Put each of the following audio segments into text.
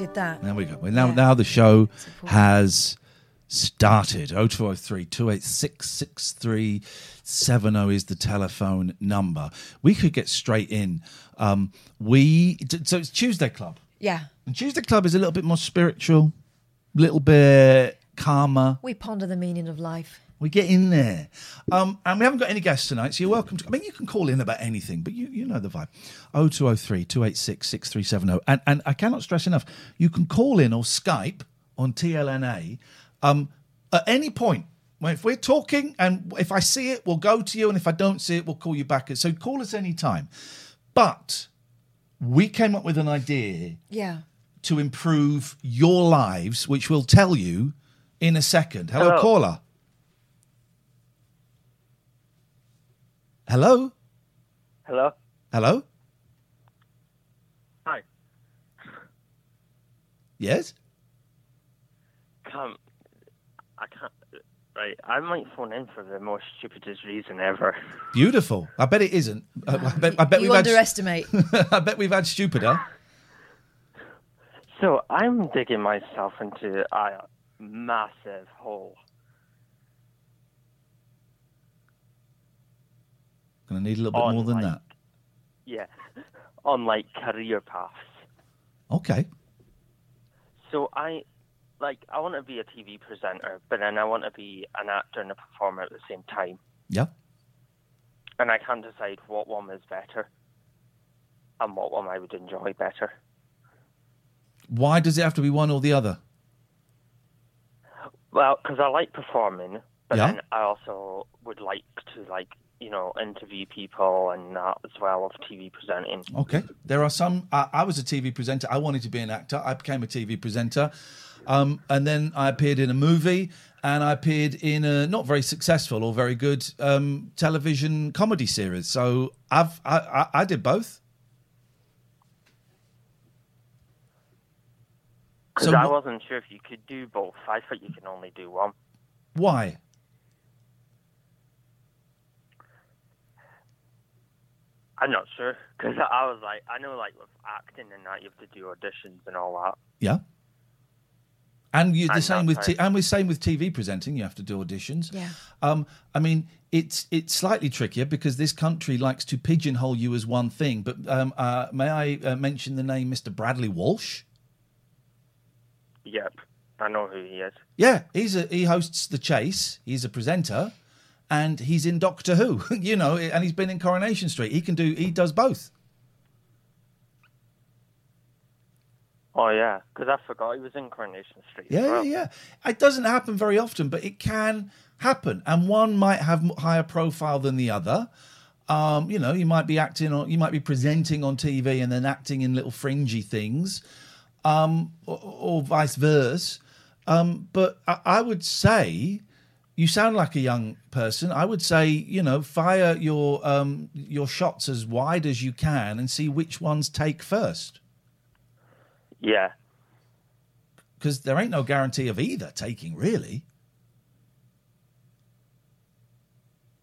Did that. There we go. Well, now, now the show has started. 0203 286 6370 is the telephone number. We could get straight in. Um, we So it's Tuesday Club. Yeah. And Tuesday Club is a little bit more spiritual, a little bit calmer. We ponder the meaning of life. We get in there. Um, and we haven't got any guests tonight, so you're welcome to. I mean, you can call in about anything, but you, you know the vibe. 0203 286 6370. And, and I cannot stress enough, you can call in or Skype on TLNA um, at any point. If we're talking and if I see it, we'll go to you. And if I don't see it, we'll call you back. So call us anytime. But we came up with an idea Yeah. to improve your lives, which we'll tell you in a second. Hello, Hello. caller. Hello? Hello. Hello? Hi. Yes? Come. I can't. Right. I might phone in for the most stupidest reason ever. Beautiful. I bet it isn't. I, I bet, I bet you we've had, underestimate. I bet we've had stupider. So I'm digging myself into a massive hole. Gonna need a little bit more than like- that. Yeah. On like career paths. Okay. So I, like, I want to be a TV presenter, but then I want to be an actor and a performer at the same time, Yeah. and I can't decide what one is better, and what one I would enjoy better. Why does it have to be one or the other? Well, because I like performing, but Yeah. then I also would like to like you know interview people and that as well of TV presenting. Okay. There are some. I, I was a TV presenter. I wanted to be an actor. I became a TV presenter. Um, and then I appeared in a movie and I appeared in a not very successful or very good um, television comedy series. So I've I, I, I did both. Because So I wasn't sure if you could do both. I thought you can only do one. Why? I'm not sure because I was like, I know like with acting and that you have to do auditions and all that. Yeah. And you the And same with t- right. and with same with TV presenting. You have to do auditions. Yeah. Um, I mean, it's it's slightly trickier because this country likes to pigeonhole you as one thing. But um, uh, may I uh, mention the name Mr. Bradley Walsh? Yep, I know who he is. Yeah, he's a he hosts the Chase. He's a presenter, and he's in Doctor Who. you know, and he's been in Coronation Street. He can do. He does both. Oh yeah, because I forgot he was in Coronation Street. Yeah, yeah, well. yeah. It doesn't happen very often, but it can happen, and one might have higher profile than the other. Um, you know, you might be acting on, you might be presenting on TV and then acting in little fringy things, um, or, or vice versa. Um, but I, I would say, You sound like a young person. I would say, you know, fire your um, your shots as wide as you can and see which ones take first. Yeah. Because there ain't no guarantee of either taking, really.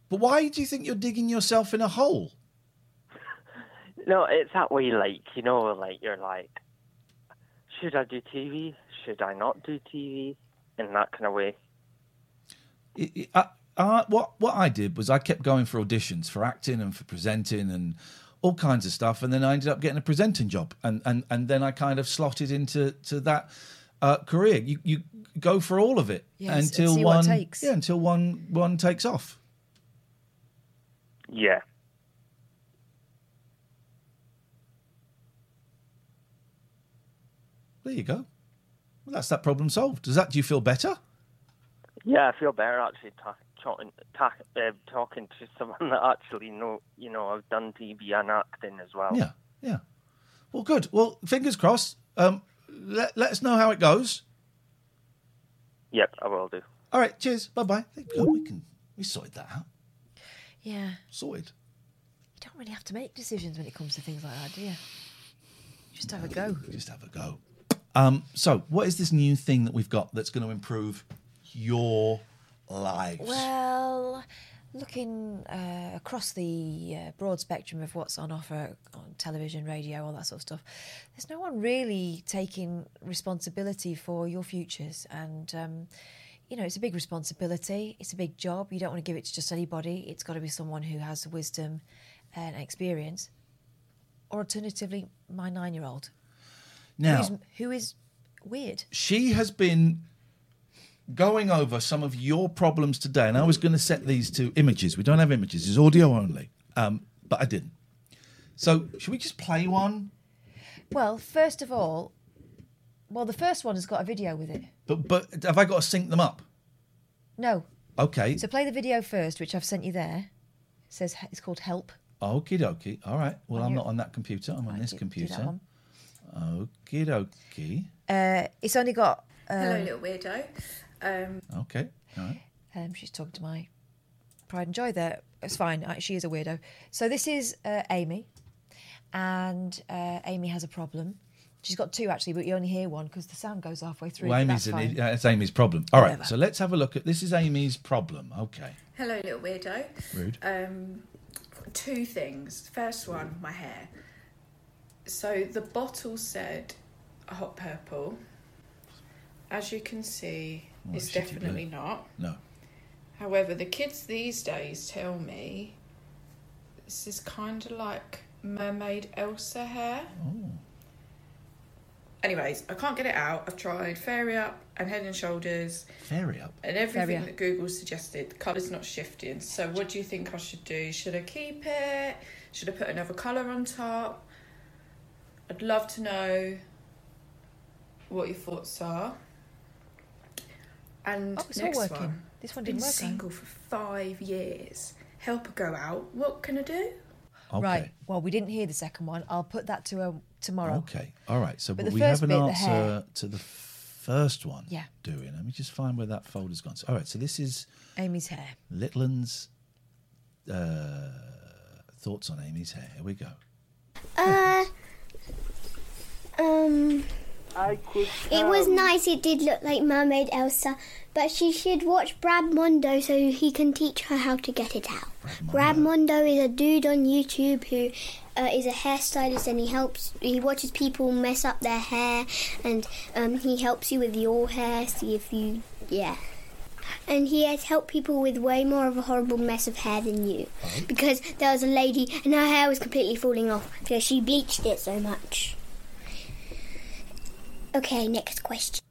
But why do you think you're digging yourself in a hole? No, it's that way, like, you know, like, you're like, should I do TV? Should I not do TV? In that kind of way. It, it- I, I, what what I did was I kept going for auditions for acting and for presenting and all kinds of stuff, and then I ended up getting a presenting job, and and, and then I kind of slotted into to that uh, career. You you go for all of it Yes, and until see what one takes. yeah until one one takes off. Yeah. There you go. Well, that's that problem solved. Does that? Do you feel better? Yeah, I feel better actually ta- talking, ta- uh, talking to someone that actually know, you know, I've done TV and acting as well. Yeah, yeah. Well, good. Well, fingers crossed. Um, let let us know how it goes. Yep, I will do. All right. Cheers. Bye bye. We can we sorted that out. Yeah. Sorted. You don't really have to make decisions when it comes to things like that, do you? Just have a go. Just have a go. Um, so, what is this new thing that we've got that's going to improve your lives? Well, looking uh, across the uh, broad spectrum of what's on offer on television, radio, all that sort of stuff, there's no one really taking responsibility for your futures. And, um, you know, it's a big responsibility, it's a big job. You don't want to give it to just anybody, it's got to be someone who has the wisdom and experience. Or alternatively, my nine year old, now, who's, who is weird. she has been going over some of your problems today, and I was going to set these to images. We don't have images; it's audio only. Um, but I didn't. So, should we just play one? Well, first of all, well, the first one has got a video with it. But but have I got to sync them up? No. Okay. So play the video first, which I've sent you there. It says it's called Help. Okie dokie. All right. Well, On I'm your- not on that computer. I'm on Right, this do- do computer. that one. Okie dokie. Uh, it's only got. Hello, Um, little weirdo. Um, Okay. All right. um, she's talking to my pride and joy there. It's fine. She is a weirdo. So this is uh, Amy, and uh, Amy has a problem. She's got two actually, but you only hear one because the sound goes halfway through. Well, Amy's that's an, fine. idiot. That's Amy's problem. All right. Whatever. So let's have a look at this. Is Amy's problem? Okay. hello, little weirdo. Rude. Um, two things. First one, my hair. So the bottle said hot purple. As you can see, Oh, it's definitely blue. not. No. However, the kids these days tell me this is kind of like mermaid Elsa hair. Oh. Anyways, I can't get it out. I've tried Fairy Up and Head and Shoulders. Fairy up. And everything Fairy that Google suggested, the colour's not shifting. So, what do you think I should do? Should I keep it? Should I put another colour on top? I'd love to know what your thoughts are. And Oh, it's all next working. one. This one Been didn't work. single for five years. Help her go out. What can I do? Okay. Right. Well, we didn't hear the second one. I'll put that to her tomorrow. Okay. All right. So But but we have an bit, answer hair- to the first one. Yeah. Doing. Let me just find where that folder's gone. So, all right. So this is Amy's hair. Littland's uh, thoughts on Amy's hair. Here we go. Uh, um, it was nice. It did look like Mermaid Elsa, but she should watch Brad Mondo so he can teach her how to get it out. Brad Mondo is a dude on YouTube who uh, is a hairstylist and he helps. He watches people mess up their hair and um, he helps you with your hair. See if you, yeah. And he has helped people with way more of a horrible mess of hair than you. Because there was a lady and her hair was completely falling off because she bleached it so much. Okay, next question.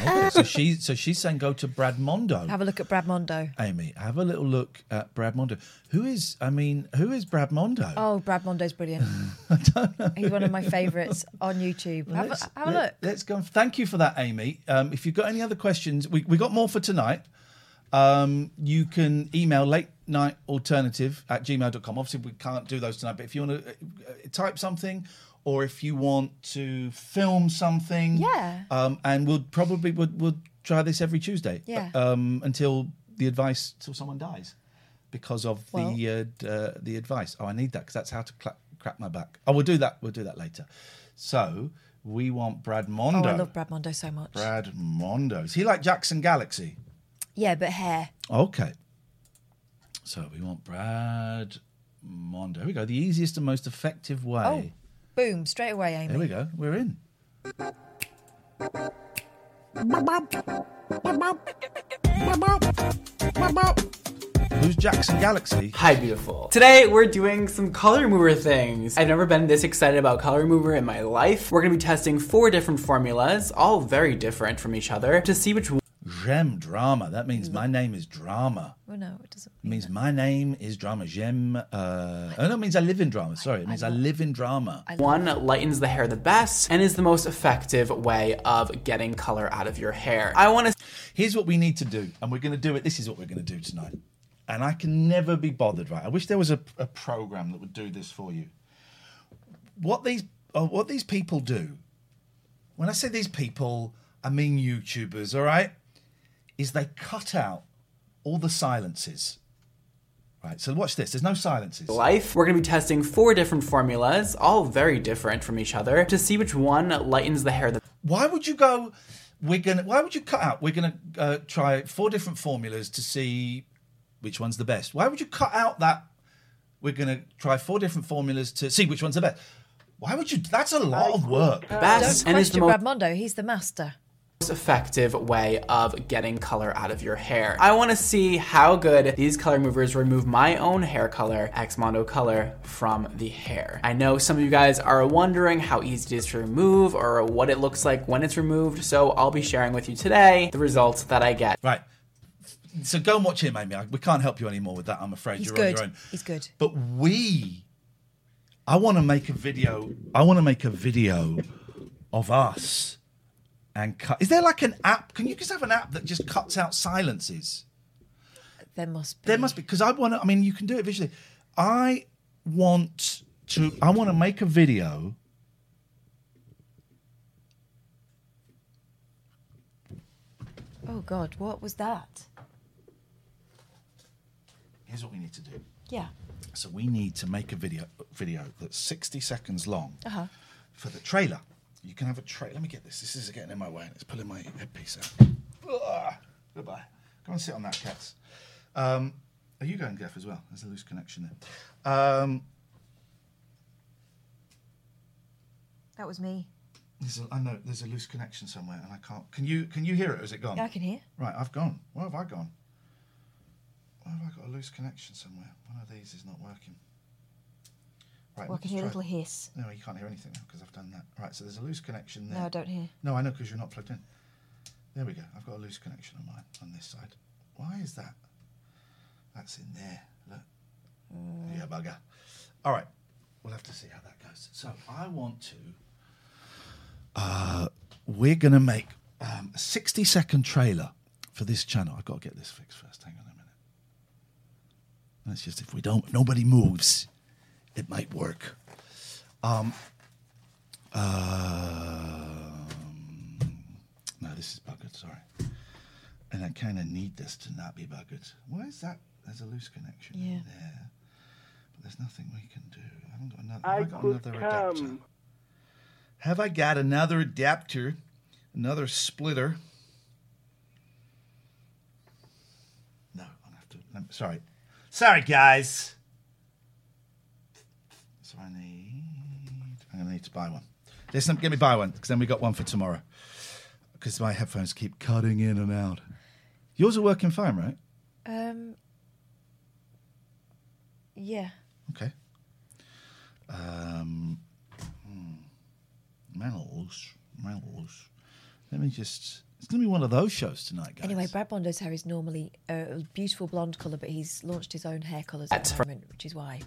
Okay. so she so she's saying go to Brad Mondo. Have a look at Brad Mondo. Amy, have a little look at Brad Mondo. Who is? I mean, who is Brad Mondo? Oh, Brad Mondo's brilliant. I don't know. He's one of my favourites on YouTube. Have, a, have a look. Let's go. Thank you for that, Amy. Um, if you've got any other questions, we we got more for tonight. Um, you can email late night alternative at gmail.com. Obviously, we can't do those tonight, but if you want to uh, type something or if you want to film something, Yeah. um, and we'll probably we'll, we'll try this every Tuesday, Yeah. um, until the advice till someone dies because of Well- the uh, uh, the advice. Oh, I need that because that's how to cla crack my back. Oh, we'll do that. We'll do that later. So we want Brad Mondo. Oh, I love Brad Mondo so much. Brad Mondo. Is he like Jackson Galaxy? Yeah, but hair. Okay. So we want Brad Mondo. Here we go. The easiest and most effective way. Oh, boom, straight away, Amy. Here we go. We're in. Who's Jackson Galaxy? Hi, beautiful. Today, we're doing some color remover things. I've never been this excited about color remover in my life. We're gonna be testing four different formulas, all very different from each other, to see which J'aime drama. That means my name is drama. Well, no, it doesn't. It means my name is drama. J'aime. Uh, oh, no, it means I live in drama. Sorry, it means I, live in drama. one lightens the hair the best and is the most effective way of getting color out of your hair. I wanna Here's what we need to do, and we're going to do it. This is what we're going to do tonight. And I can never be bothered, right? I wish there was a, a program that would do this for you. What these uh, what these people do, when I say these people, I mean YouTubers, all right? Is they cut out all the silences. Right, so watch this. There's no silences. life. We're gonna be testing four different formulas, all very different from each other, to see which one lightens the hair the Why would you go? We're gonna. Why would you cut out? We're gonna uh, try four different formulas to see which one's the best. Why would you cut out that? We're gonna try four different formulas to see which one's the best. Why would you? That's a lot of work. best Don't and is the question most Brad Mondo. He's the master. Effective way of getting color out of your hair. I want to see how good these color movers remove my own hair color, X Mondo color, from the hair. I know some of you guys are wondering how easy it is to remove or what it looks like when it's removed, so I'll be sharing with you today the results that I get. Right. So go and watch him, Amy. We can't help you anymore with that. I'm afraid He's you're good. on your own. He's good. But we, I want to make a video. I want to make a video of us and cut. Is there like an app? Can you just have an app that just cuts out silences? There must be. There must be because I want to. I mean, you can do it visually. I want to. I want to make a video. Oh God, what was that? Here's what we need to do. Yeah. So we need to make a video video that's 60 seconds long Uh-huh. for the trailer. You can have a tray. Let me get this. This is getting in my way. and It's pulling my headpiece out. Ugh. Goodbye. Go and sit on that, cats. Um, are you going deaf as well? There's a loose connection there. Um, That was me. there's a, I know there's a loose connection somewhere, and I can't. Can you can you hear it? Or is it gone? Yeah, I can hear. Right, I've gone. Where have I gone? Why have I got a loose connection somewhere? One of these is not working. Right, Well, I can hear a little hiss. No, you can't hear anything now because I've done that. Right, so there's a loose connection there. No, I don't hear. No, I know because you're not plugged in. There we go. I've got a loose connection on mine on this side. Why is that? That's in there. Look. Mm. Yeah, bugger. All right. We'll have to see how that goes. So I want to. Uh, we're going to make um, a 60 second trailer for this channel. I've got to get this fixed first. Hang on a minute. That's just if we don't, if nobody moves, it might work. Um, um, no, this is buggered. Sorry. And I kind of need this to not be buggered. Why is that? There's a loose connection Yeah. in there, but there's nothing we can do. I haven't got another. I I got could another adapter? come. Have I got another adapter? Another splitter? No, I'll have to. I'm sorry. Sorry, guys. So I need. I'm going to need to buy one. Listen, get me buy one because then we got one for tomorrow. Because my headphones keep cutting in and out. Yours are working fine, right? Um. Yeah. Okay. Um, hmm. Metals, metals. Let me just. It's going to be one of those shows tonight, guys. Anyway, Brad Mondo's hair is normally a beautiful blonde colour, but he's launched his own hair colours at the moment, which is why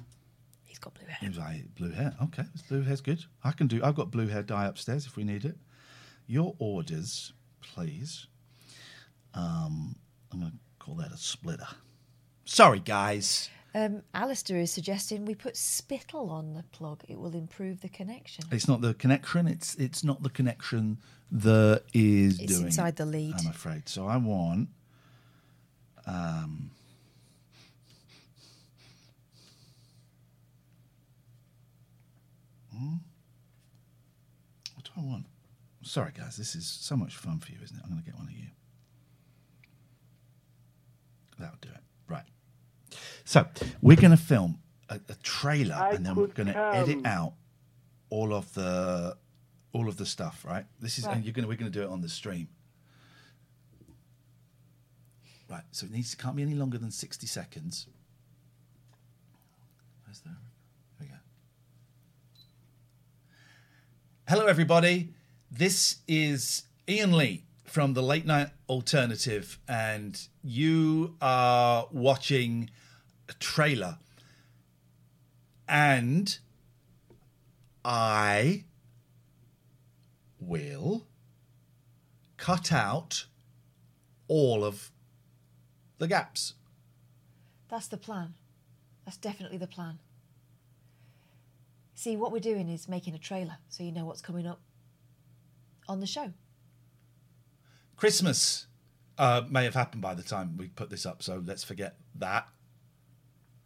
he's got blue hair. Like blue hair. Okay, blue hair's good. I can do. I've got blue hair dye upstairs if we need it. Your orders, please. Um, I'm going to call that a splitter. Sorry, guys. Um, Alistair is suggesting we put spittle on the plug. It will improve the connection. It's not the connection. It's it's not the connection that is It's doing. inside it, the lead. I'm afraid. So I want. Um, hmm? What do I want? Sorry, guys, this is so much fun for you, isn't it? I'm going to get one of you. That'll do it. Right. So we're going to film a, a trailer, I and then we're going to edit out all of the all of the stuff. Right. This is Right. and you're going to we're going to do it on the stream. Right. So it needs to can't be any longer than sixty seconds. Where's the? There we go. Hello, everybody. This is Ian Lee from the Late Night Alternative, and you are watching a trailer. And I will cut out all of the gaps. That's the plan. That's definitely the plan. See, what we're doing is making a trailer so you know what's coming up on the show. Christmas uh, may have happened by the time we put this up, so let's forget that.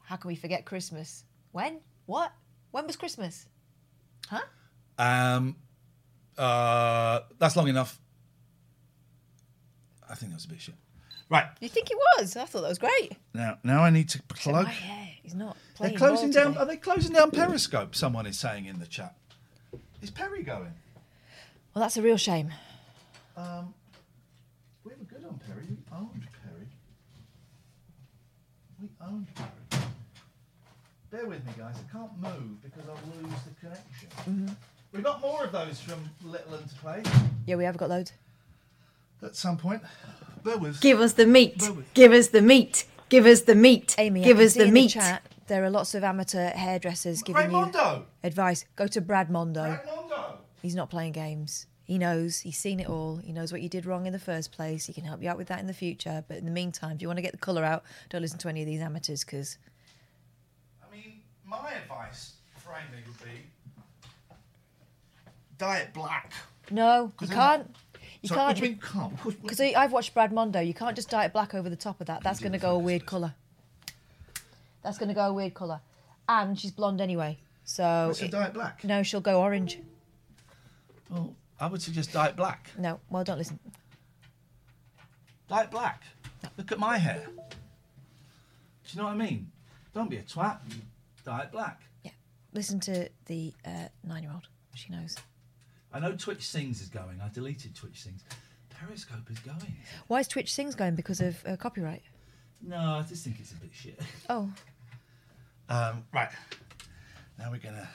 How can we forget Christmas? When? What? When was Christmas? Huh? Um, uh, that's long enough. I think that was a bit shit. Right You think it was? I thought that was great. now, now I need to plug. My hair is not They're closing down. today. Are they closing down Periscope? Someone is saying in the chat. Is Perry going? Well, that's a real shame. Um, we were good on Perry. We owned Perry. We owned Perry. Bear with me, guys. I can't move because I'll lose the connection. Mm-hmm. We've got more of those from Little and to play Yeah, we have got loads. At some point. Bear with. Give us the meat. Well, Give us the meat. Give us the meat. Amy, Give I can us see the in meat. The chat, there are lots of amateur hairdressers giving you Raymondo. advice. Go to Brad Mondo. Raymondo. He's not playing games. He knows. He's seen it all. He knows what you did wrong in the first place. He can help you out with that in the future. But in the meantime, if you want to get the colour out, don't listen to any of these amateurs because I mean, my advice for Amy would be dye it black. no, you 'Cause then- can't. You Sorry, what can't. do you mean can't? Because I've watched Brad Mondo. You can't just dye it black over the top of that. That's going to go a weird colour. That's going to go a weird colour. And she's blonde anyway. So. It- dye it black. no, she'll go orange. Well, I would suggest dye it black. No, well, don't listen. Dye it black. Look at my hair. Do you know what I mean? Don't be a twat. Dye it black. Yeah. Listen to the uh, nine year old. She knows. I know Twitch Sings is going. I deleted Twitch Sings. Periscope is going. Why is Twitch Sings going? Because of uh, copyright. No, I just think it's a bit shit. Oh, Um, right. Now we're gonna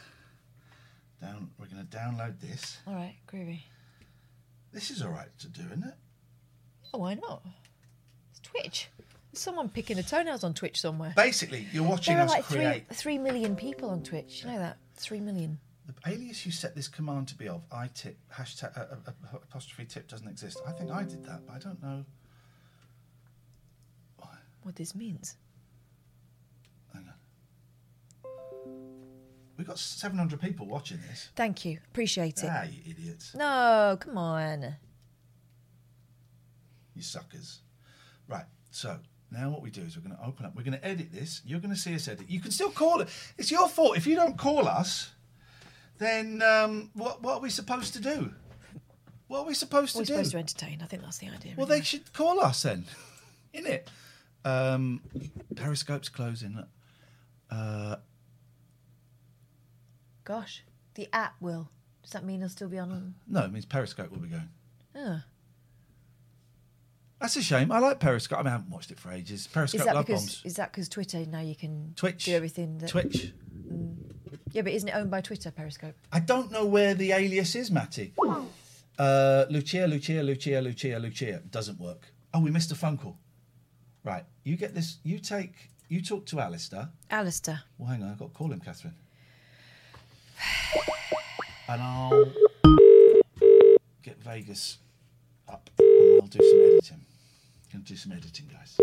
down. We're gonna download this. all right, groovy. This is all right to do, isn't it? Oh, why not? It's Twitch. There's someone picking the toenails on Twitch somewhere. Basically, you're watching There are like create. three, three million people on Twitch. You know that? Three million. The alias you set this command to be of, I tip, hashtag, uh, uh, uh, apostrophe tip doesn't exist. I think I did that, but I don't know. why. What this means. Hang on. We've got 700 people watching this. Thank you. Appreciate it. Ah, you idiots. No, come on. You suckers. Right, so now what we do is we're going to open up. We're going to edit this. You're going to see us edit. You can still call it. It's your fault. If you don't call us, then um, what, what are we supposed to do? What are we supposed to do? We're supposed to entertain. I think that's the idea. Well, they should call us then, in it. Um, Periscope's closing. look. Uh, Gosh, the app will. Does that mean I'll still be on? no, it means Periscope will be going. Oh. That's a shame. I like Periscope. I mean, I haven't watched it for ages. Periscope Is that love because bombs. is that because Twitter now you can Twitch. do everything that Twitch. Yeah, but isn't it owned by Twitter? Periscope. I don't know where the alias is, Matty. Uh, Lucia, Lucia, Lucia, Lucia, Lucia. Doesn't work. Oh, we missed a phone call. Right, you get this. You take. You talk to Alistair. Alistair. Well, hang on. I've got to call him, Catherine. And I'll get Vegas up and we'll do some editing. Gonna do some editing, guys.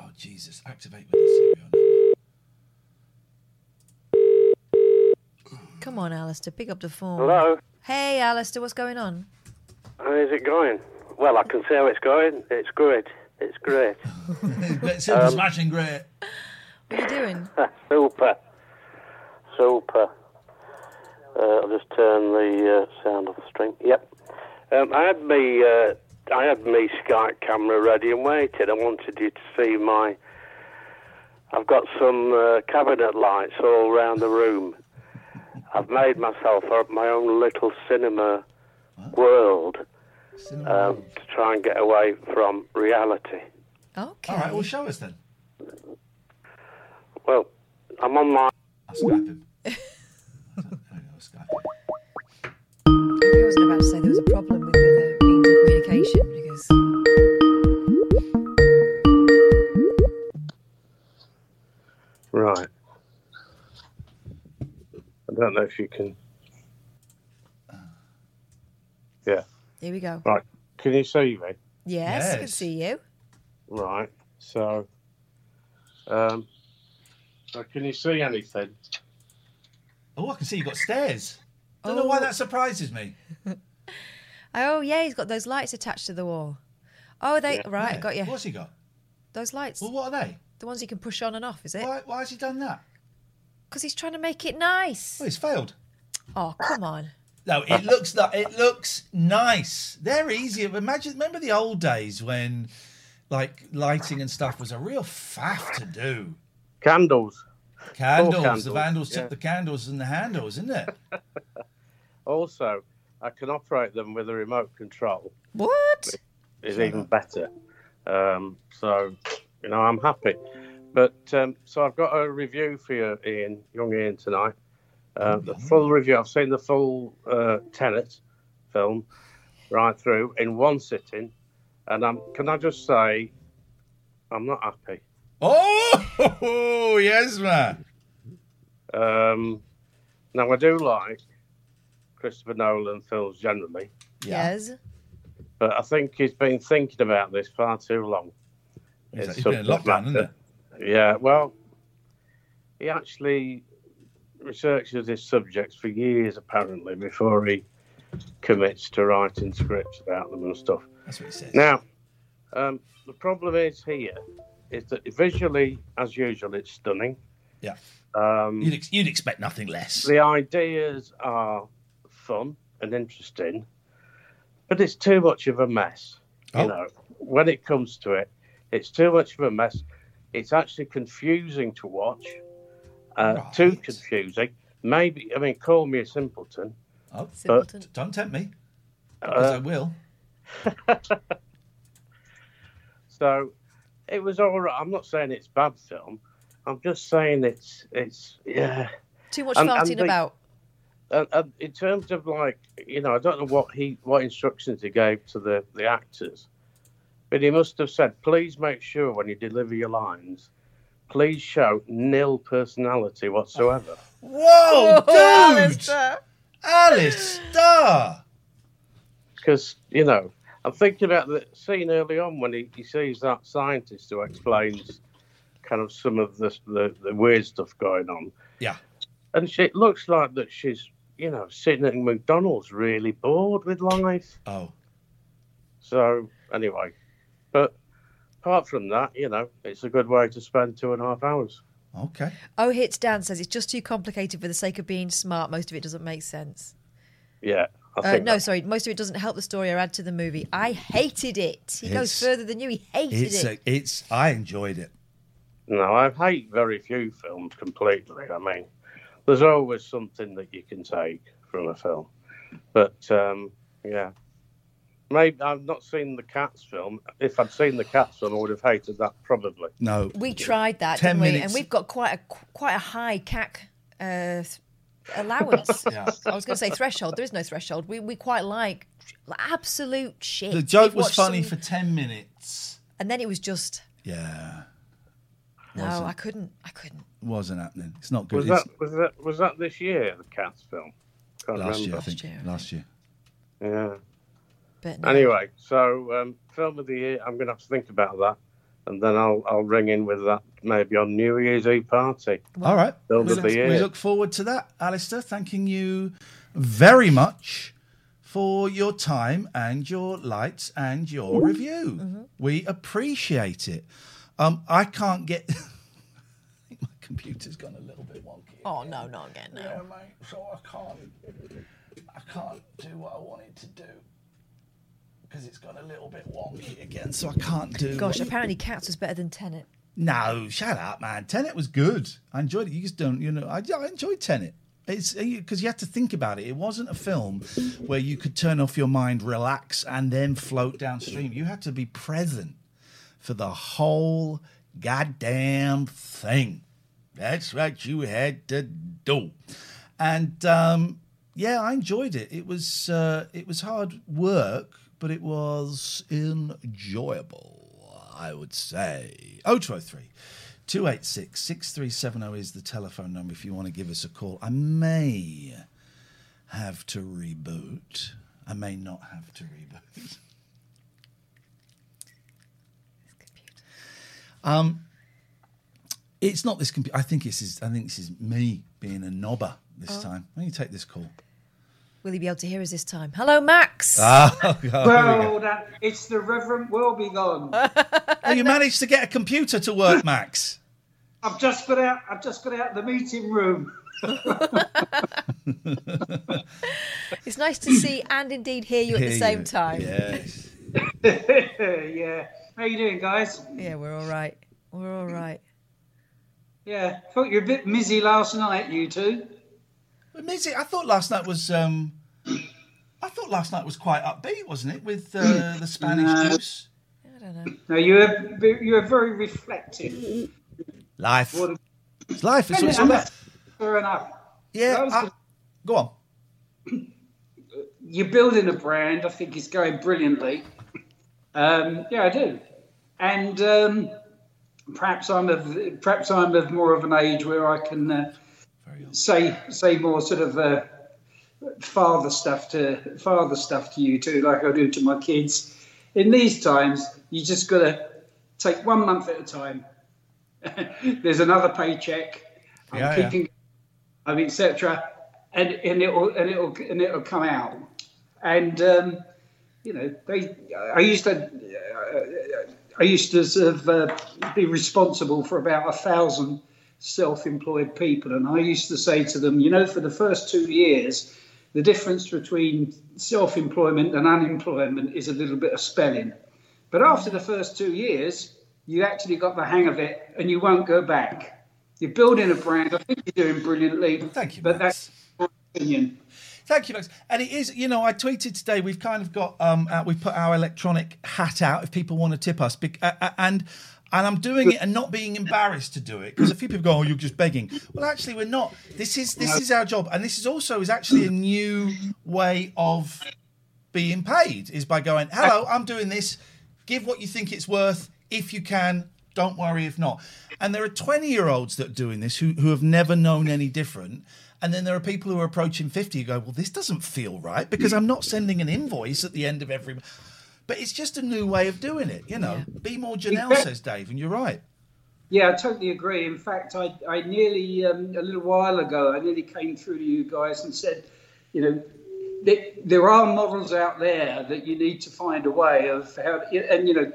Oh, Jesus. Activate with a serial number. Come on, Alistair, pick up the phone. Hello. Hey, Alistair, what's going on? How is it going? Well, I can see how it's going. It's good. It's great. it's Um, smashing great. What are you doing? Super. Super. Uh, I'll just turn the uh, sound off the string. Yep. Um, I had me, uh, I had me Skype camera ready and waited. I wanted you to see my. I've got some uh, cabinet lights all around the room. I've made myself up my own little cinema world um, to try and get away from reality. Okay. All right, well, show us then. Well, I'm on my. I'll Skype him. I wasn't about to say there was a problem with the means of communication because don't know if you can. Yeah. here we go. Right. Can you see me? Yes, I can see you. Right. So. Um. So can you see anything? Oh, I can see you've got stairs. I don't know why that surprises me. Oh yeah, he's got those lights attached to the wall. Oh, they right, Yeah. got you. What's he got? Those lights. Well, what are they? The ones you can push on and off, is it? Why, why has he done that? Because he's trying to make it nice. Well, he's failed. Oh, come on. No, it looks like it looks nice. They're easier. Imagine, remember the old days when, like, lighting and stuff was a real faff to do. Candles. Candles, candles, the vandals yeah. took the candles and the handles, isn't it? Also, I can operate them with a remote control. What? Is even better. Um, so, you know, I'm happy. But um, so I've got a review for you, Ian, young Ian, tonight. Uh, the full review. I've seen the full uh, Tenet film right through in one sitting, and I'm. Can I just say, I'm not happy. Oh, yes, man. Um, now I do like Christopher Nolan films generally, Yes. but I think he's been thinking about this far too long. He's, he's been in subject lockdown, isn't matter. it? Yeah, well, he actually researches his subjects for years, apparently, before he commits to writing scripts about them and stuff. That's what he says. Now, um, the problem is here is that visually, as usual, it's stunning. Yeah. Um, You'd, ex- you'd expect nothing less. the ideas are fun and interesting, but it's too much of a mess. Oh. You know, when it comes to it, it's too much of a mess. It's actually confusing to watch, uh, too confusing. Maybe, I mean, call me a simpleton. Oh, Simpleton. don't tempt me. Because Uh, I will. So it was all right. I'm not saying it's bad film. I'm just saying it's it's yeah. Too much And- and farting the- about. And, and in terms of like you know, I don't know what he what instructions he gave to the the actors, but he must have said, please make sure when you deliver your lines, please show nil personality whatsoever. Whoa, dude! Alistair. Alistair! Because you know, I'm thinking about the scene early on when he, he sees that scientist who explains kind of some of the, the the weird stuff going on. Yeah. and she, it looks like that she's you know sitting at McDonald's really bored with life. Oh. So anyway, but apart from that, you know, it's a good way to spend two and a half hours. Okay. Oh, hits Dan says it's just too complicated for the sake of being smart. Most of it doesn't make sense. Yeah. Uh, no, that- sorry. Most of it doesn't help the story or add to the movie. I hated it. He goes further than you. He hated It's it. a, it's I enjoyed it. No, I hate very few films completely. I mean, there's always something that you can take from a film, but um, yeah, maybe I've not seen the Cats film. If I'd seen the Cats film, I would have hated that probably. No. we tried that, 10 didn't we? And we've got quite a quite a high CAC uh, allowance. Yeah. I was going to say threshold. There is no threshold. We we quite like absolute shit. The joke We've was funny some- for 10 minutes. and then it was just Yeah. no. Wasn't. I couldn't. I couldn't. Wasn't happening. It's not good. Was that was that was that this year the Cats film? Can't last remember. year, I think. Last year. Yeah. But no. Anyway, so um, film of the year. I'm going to have to think about that, and then I'll I'll ring in with that maybe on New Year's Eve party. All right. Film we, of look, the year. we look forward to that, Alistair. Thanking you very much for your time and your lights and your review. We appreciate it. Um, I can't get. My computer's gone a little bit wonky. Oh no, not again now. Yeah, mate. So I can't. I can't do what I wanted to do because it's gone a little bit wonky again. So I can't do. Gosh, what- apparently Cats was better than Tenet. no, shut up, man. Tenet was good. I enjoyed it. You just don't, you know. I, I enjoyed Tenet. It's because you had to think about it. It wasn't a film where you could turn off your mind, relax, and then float downstream. You had to be present for the whole goddamn thing. That's what you had to do. And um, yeah, I enjoyed it. It was uh, it was hard work, but it was enjoyable. I would say. 0203 286 6370 is the telephone number if you want to give us a call. I may have to reboot. I may not have to reboot. Um, it's not this computer. I think this is. I think this is me being a knobber this Oh. time. Let me take this call. Will he be able to hear us this time? Hello, Max. Ah, here we. Well, that, it's the Reverend Will Be Gone. Oh, you managed to get a computer to work, Max. I've just got out. I've just got out of the meeting room. It's nice to see and indeed hear you at the same you. time. Yes. yeah. How are you doing, guys? Yeah, we're all right. We're all right. Yeah. Thought you were a bit busy last night, you two. But Mizzy, I thought last night was. Um, I thought last night was quite upbeat, wasn't it, with uh, the Spanish No. juice? I don't know. No, you were you were very reflective. Life. What- It's life. It's what it's all about. Fair enough. Yeah. I- good. go on. You're building a brand. I think it's going brilliantly. Um, yeah, I do. And um, perhaps I'm of perhaps I'm of more of an age where I can uh, say say more sort of uh, father stuff to father stuff to you too, like I do to my kids. In these times, you just got to take one month at a time. There's another paycheck. I'm Yeah, yeah. keeping, I mean, etc. And and it'll and it'll and it'll come out. And um, you know, they. I used to. Uh, I used to sort of uh, be responsible for about a thousand self-employed people, and I used to say to them, you know, for the first two years, the difference between self-employment and unemployment is a little bit of spelling. But after the first two years, you actually got the hang of it, and you won't go back. You're building a brand. I think you're doing brilliantly. Thank you, But Max. that's my opinion. Thank you, Max. And it is, you know, I tweeted today. We've kind of got, um, uh, we've put our electronic hat out if people want to tip us, uh, uh, and and I'm doing it and not being embarrassed to do it because a few people go, "Oh, you're just begging." Well, actually, we're not. This is this is our job, and this is also is actually a new way of being paid is by going, "Hello, I'm doing this. Give what you think it's worth. If you can, don't worry if not." And there are 20 year olds that are doing this who who have never known any different. And then there are people who are approaching 50 who go, Well, this doesn't feel right because I'm not sending an invoice at the end of every. But it's just a new way of doing it, you know. Be more Janelle, says Dave, and you're right. Yeah, I totally agree. In fact, I, I nearly, um, a little while ago, I nearly came through to you guys and said, you know, there, there are models out there that you need to find a way of how, and, you know,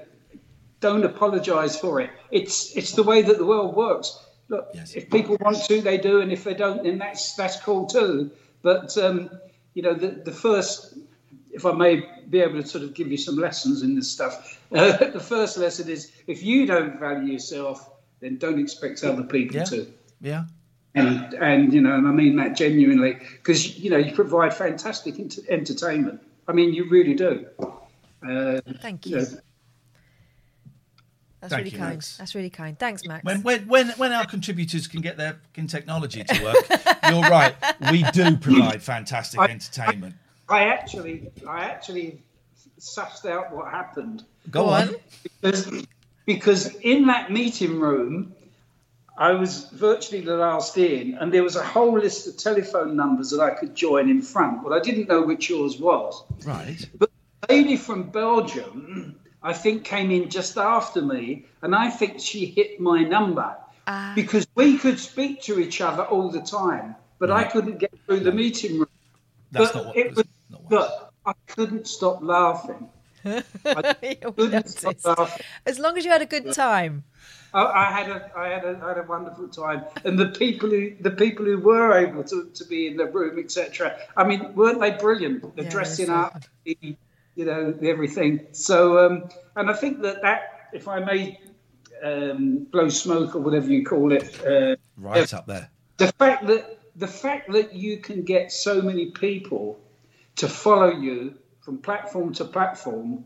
don't apologise for it. It's it's the way that the world works. Look, if people want to, they do, and if they don't, then that's that's cool too. But um, you know, the the first, if I may be able to sort of give you some lessons in this stuff, uh, the first lesson is if you don't value yourself, then don't expect other people Yeah. to. Yeah. And and you know, and I mean that genuinely, because you know you provide fantastic ent- entertainment. I mean, you really do. Uh, Thank you. you. know, That's Thank really you, kind. Max. That's really kind. Thanks, Max. When, when, when, when our contributors can get their fucking technology to work, you're right. We do provide fantastic I- entertainment. I actually, I actually sussed out what happened. Go on. Because, because in that meeting room, I was virtually the last in, and there was a whole list of telephone numbers that I could join in front. Well, I didn't know which yours was. Right. But the lady from Belgium, I think, came in just after me, and I think she hit my number ah. because we could speak to each other all the time, but I couldn't get through the meeting room. That's but not what- it was, but I couldn't stop laughing. I couldn't stop laughing. As long as you had a good time. I, I had a I had a I had a wonderful time, and the people who the people who were able to, to be in the room, etc. I mean, weren't they brilliant? The Yeah, dressing up, the, you know, the everything. So, um, and I think that that, if I may um, blow smoke or whatever you call it, uh, Right up there. the fact that the fact that you can get so many people to follow you from platform to platform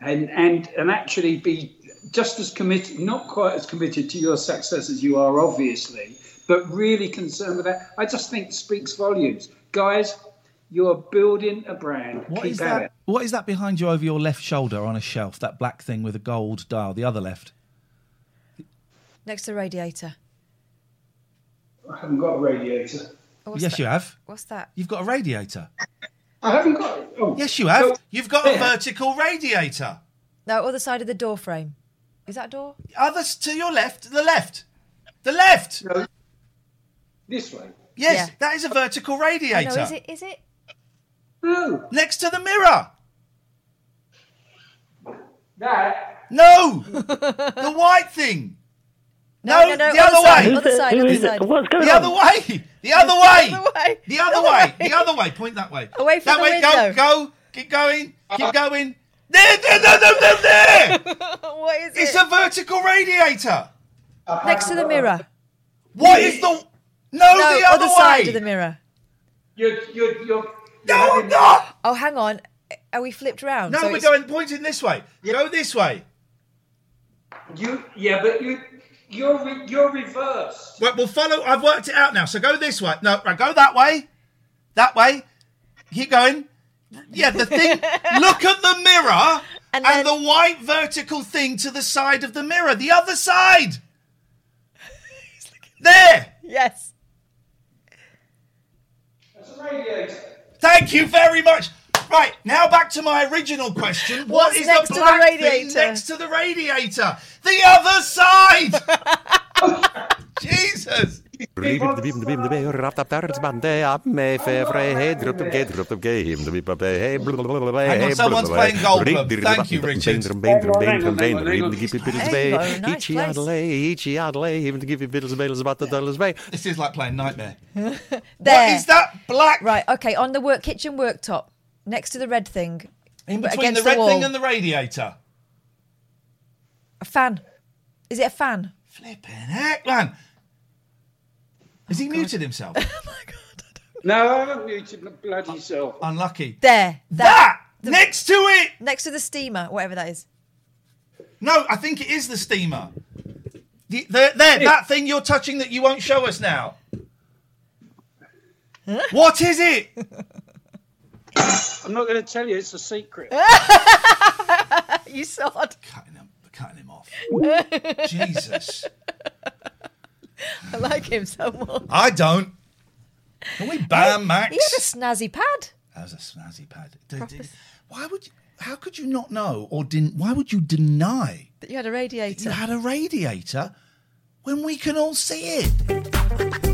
and and and actually be just as committed not quite as committed to your success as you are obviously but really concerned with that i just think speaks volumes guys you're building a brand What keep is at that? it What is that behind you over your left shoulder on a shelf? That black thing with a gold dial. The other left. Next to the radiator. i haven't got a radiator Oh, what's yes, that? you have. What's that? You've got a radiator. I haven't got oh, Yes, you have. so- You've got a vertical radiator. No, other side of the door frame. Is that a door? Others to your left. The left. The left. no, this way Yes, Yeah. that is a oh, vertical I radiator. know, is it? Is it? no Next to the mirror. that No, the white thing. No, no, no. the other side, way. Other side, other side. What's going The on? other way. The other way. The other way. The other way. The other way. Point that way. Away from that the way. window. Go. Go. Keep going. Keep uh-huh. going. There. There. There. There. There. there. what is It's it? a vertical radiator. Uh-huh. Next to the mirror. What is the? No, No, the other, other side of the mirror. you're you're you're, no, you're no. Oh, hang on. Are we flipped round? No, So we're it's- going pointing this way. You go this way. You yeah, but you you're re, you're reversed. Well, we'll follow. I've worked it out now. So go this way. No, right, go that way. That way. Keep going. Yeah, the thing. look at the mirror and, And then- the white vertical thing to the side of the mirror. The other side. There. Yes. That's a radiator. Thank you very much. Right now, back to my original question. What What's is next the to the black thing radiator? next to the radiator? The other side. Jesus. Hang on, someone's playing Goldblum. Thank you, Richard. This is like playing Knightmare. There. What is that black Right. Okay. On the work kitchen worktop, next to the red thing, in between the against red wall, thing and the radiator? a fan. Is it a fan? Flipping heck, man. Has he oh, muted himself? Oh my God. I no, I haven't muted my bloody self. Unlucky. There. That next to it. Next to the steamer, whatever that is. No, I think it is the steamer. The, the, there, that thing you're touching that you won't show us now. What is it? I'm not going to tell you. It's a secret. You sod. Cutting him, cutting him off. Jesus. I like him so much. I don't. Can we ban Max? He had a snazzy pad. That was a snazzy pad. Did- did- why would you? How could you not know or didn't? Why would you deny That you had a radiator? you had a radiator when we can all see it?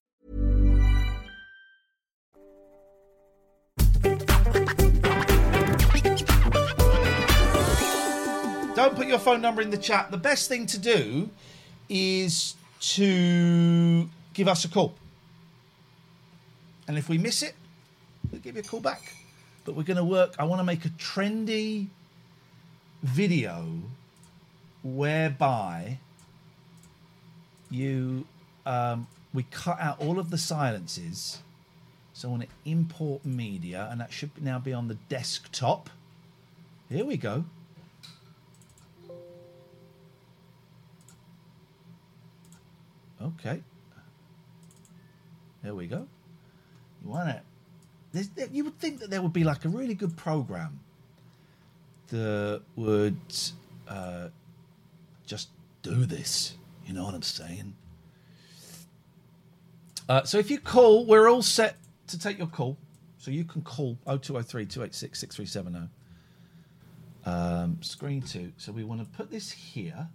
Don't put your phone number in the chat. The best thing to do is to give us a call. And if we miss it, we'll give you a call back. But we're going to work. I want to make a trendy video whereby you um, we cut out all of the silences. So I want to import media, and that should now be on the desktop. Here we go. Okay. There we go. You want it? There's, there, you would think that there would be like a really good program that would uh, just do this. You know what I'm saying? Uh, so if you call, we're all set to take your call. So you can call 0203 286 6370. Um, screen two. So we want to put this here.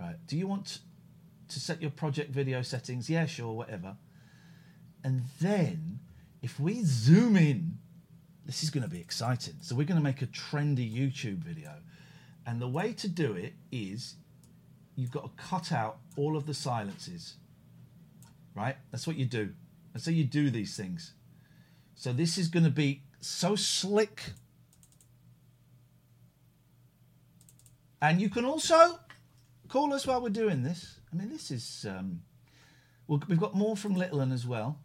Right. Do you want to set your project video settings? Yeah, sure, whatever. And then if we zoom in, this is going to be exciting. So we're going to make a trendy YouTube video. And the way to do it is you've got to cut out all of the silences. Right? That's what you do. That's how you do these things. So this is going to be so slick. And you can also call us while we're doing this. I mean, this is. Um, well, we've got more from Littleton as well.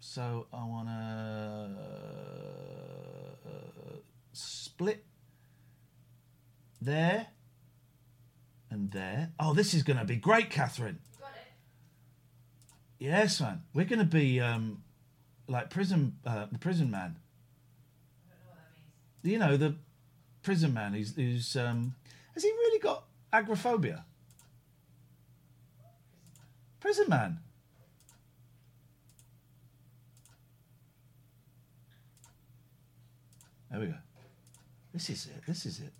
So I want to split there and there. Oh, this is going to be great, Catherine. Yes, man. We're going to be um, like prison, uh, the prison man. You know the prison man who's, who's um, has he really got agoraphobia? Prison man. There we go. This is it. This is it.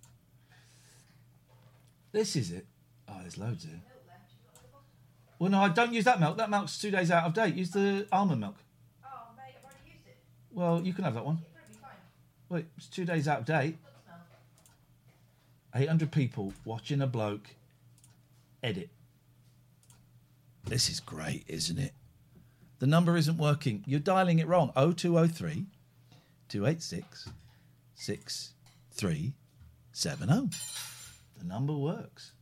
This is it. Oh, there's loads here. Well, no, I don't use that milk. That milk's two days out of date. Use the almond milk. Oh, mate, I've already used it. Well, you can have that one. Wait, it's two days out of date. 800 people watching a bloke edit. This is great, isn't it? The number isn't working. You're dialing it wrong. 0203 286 6370. The number works.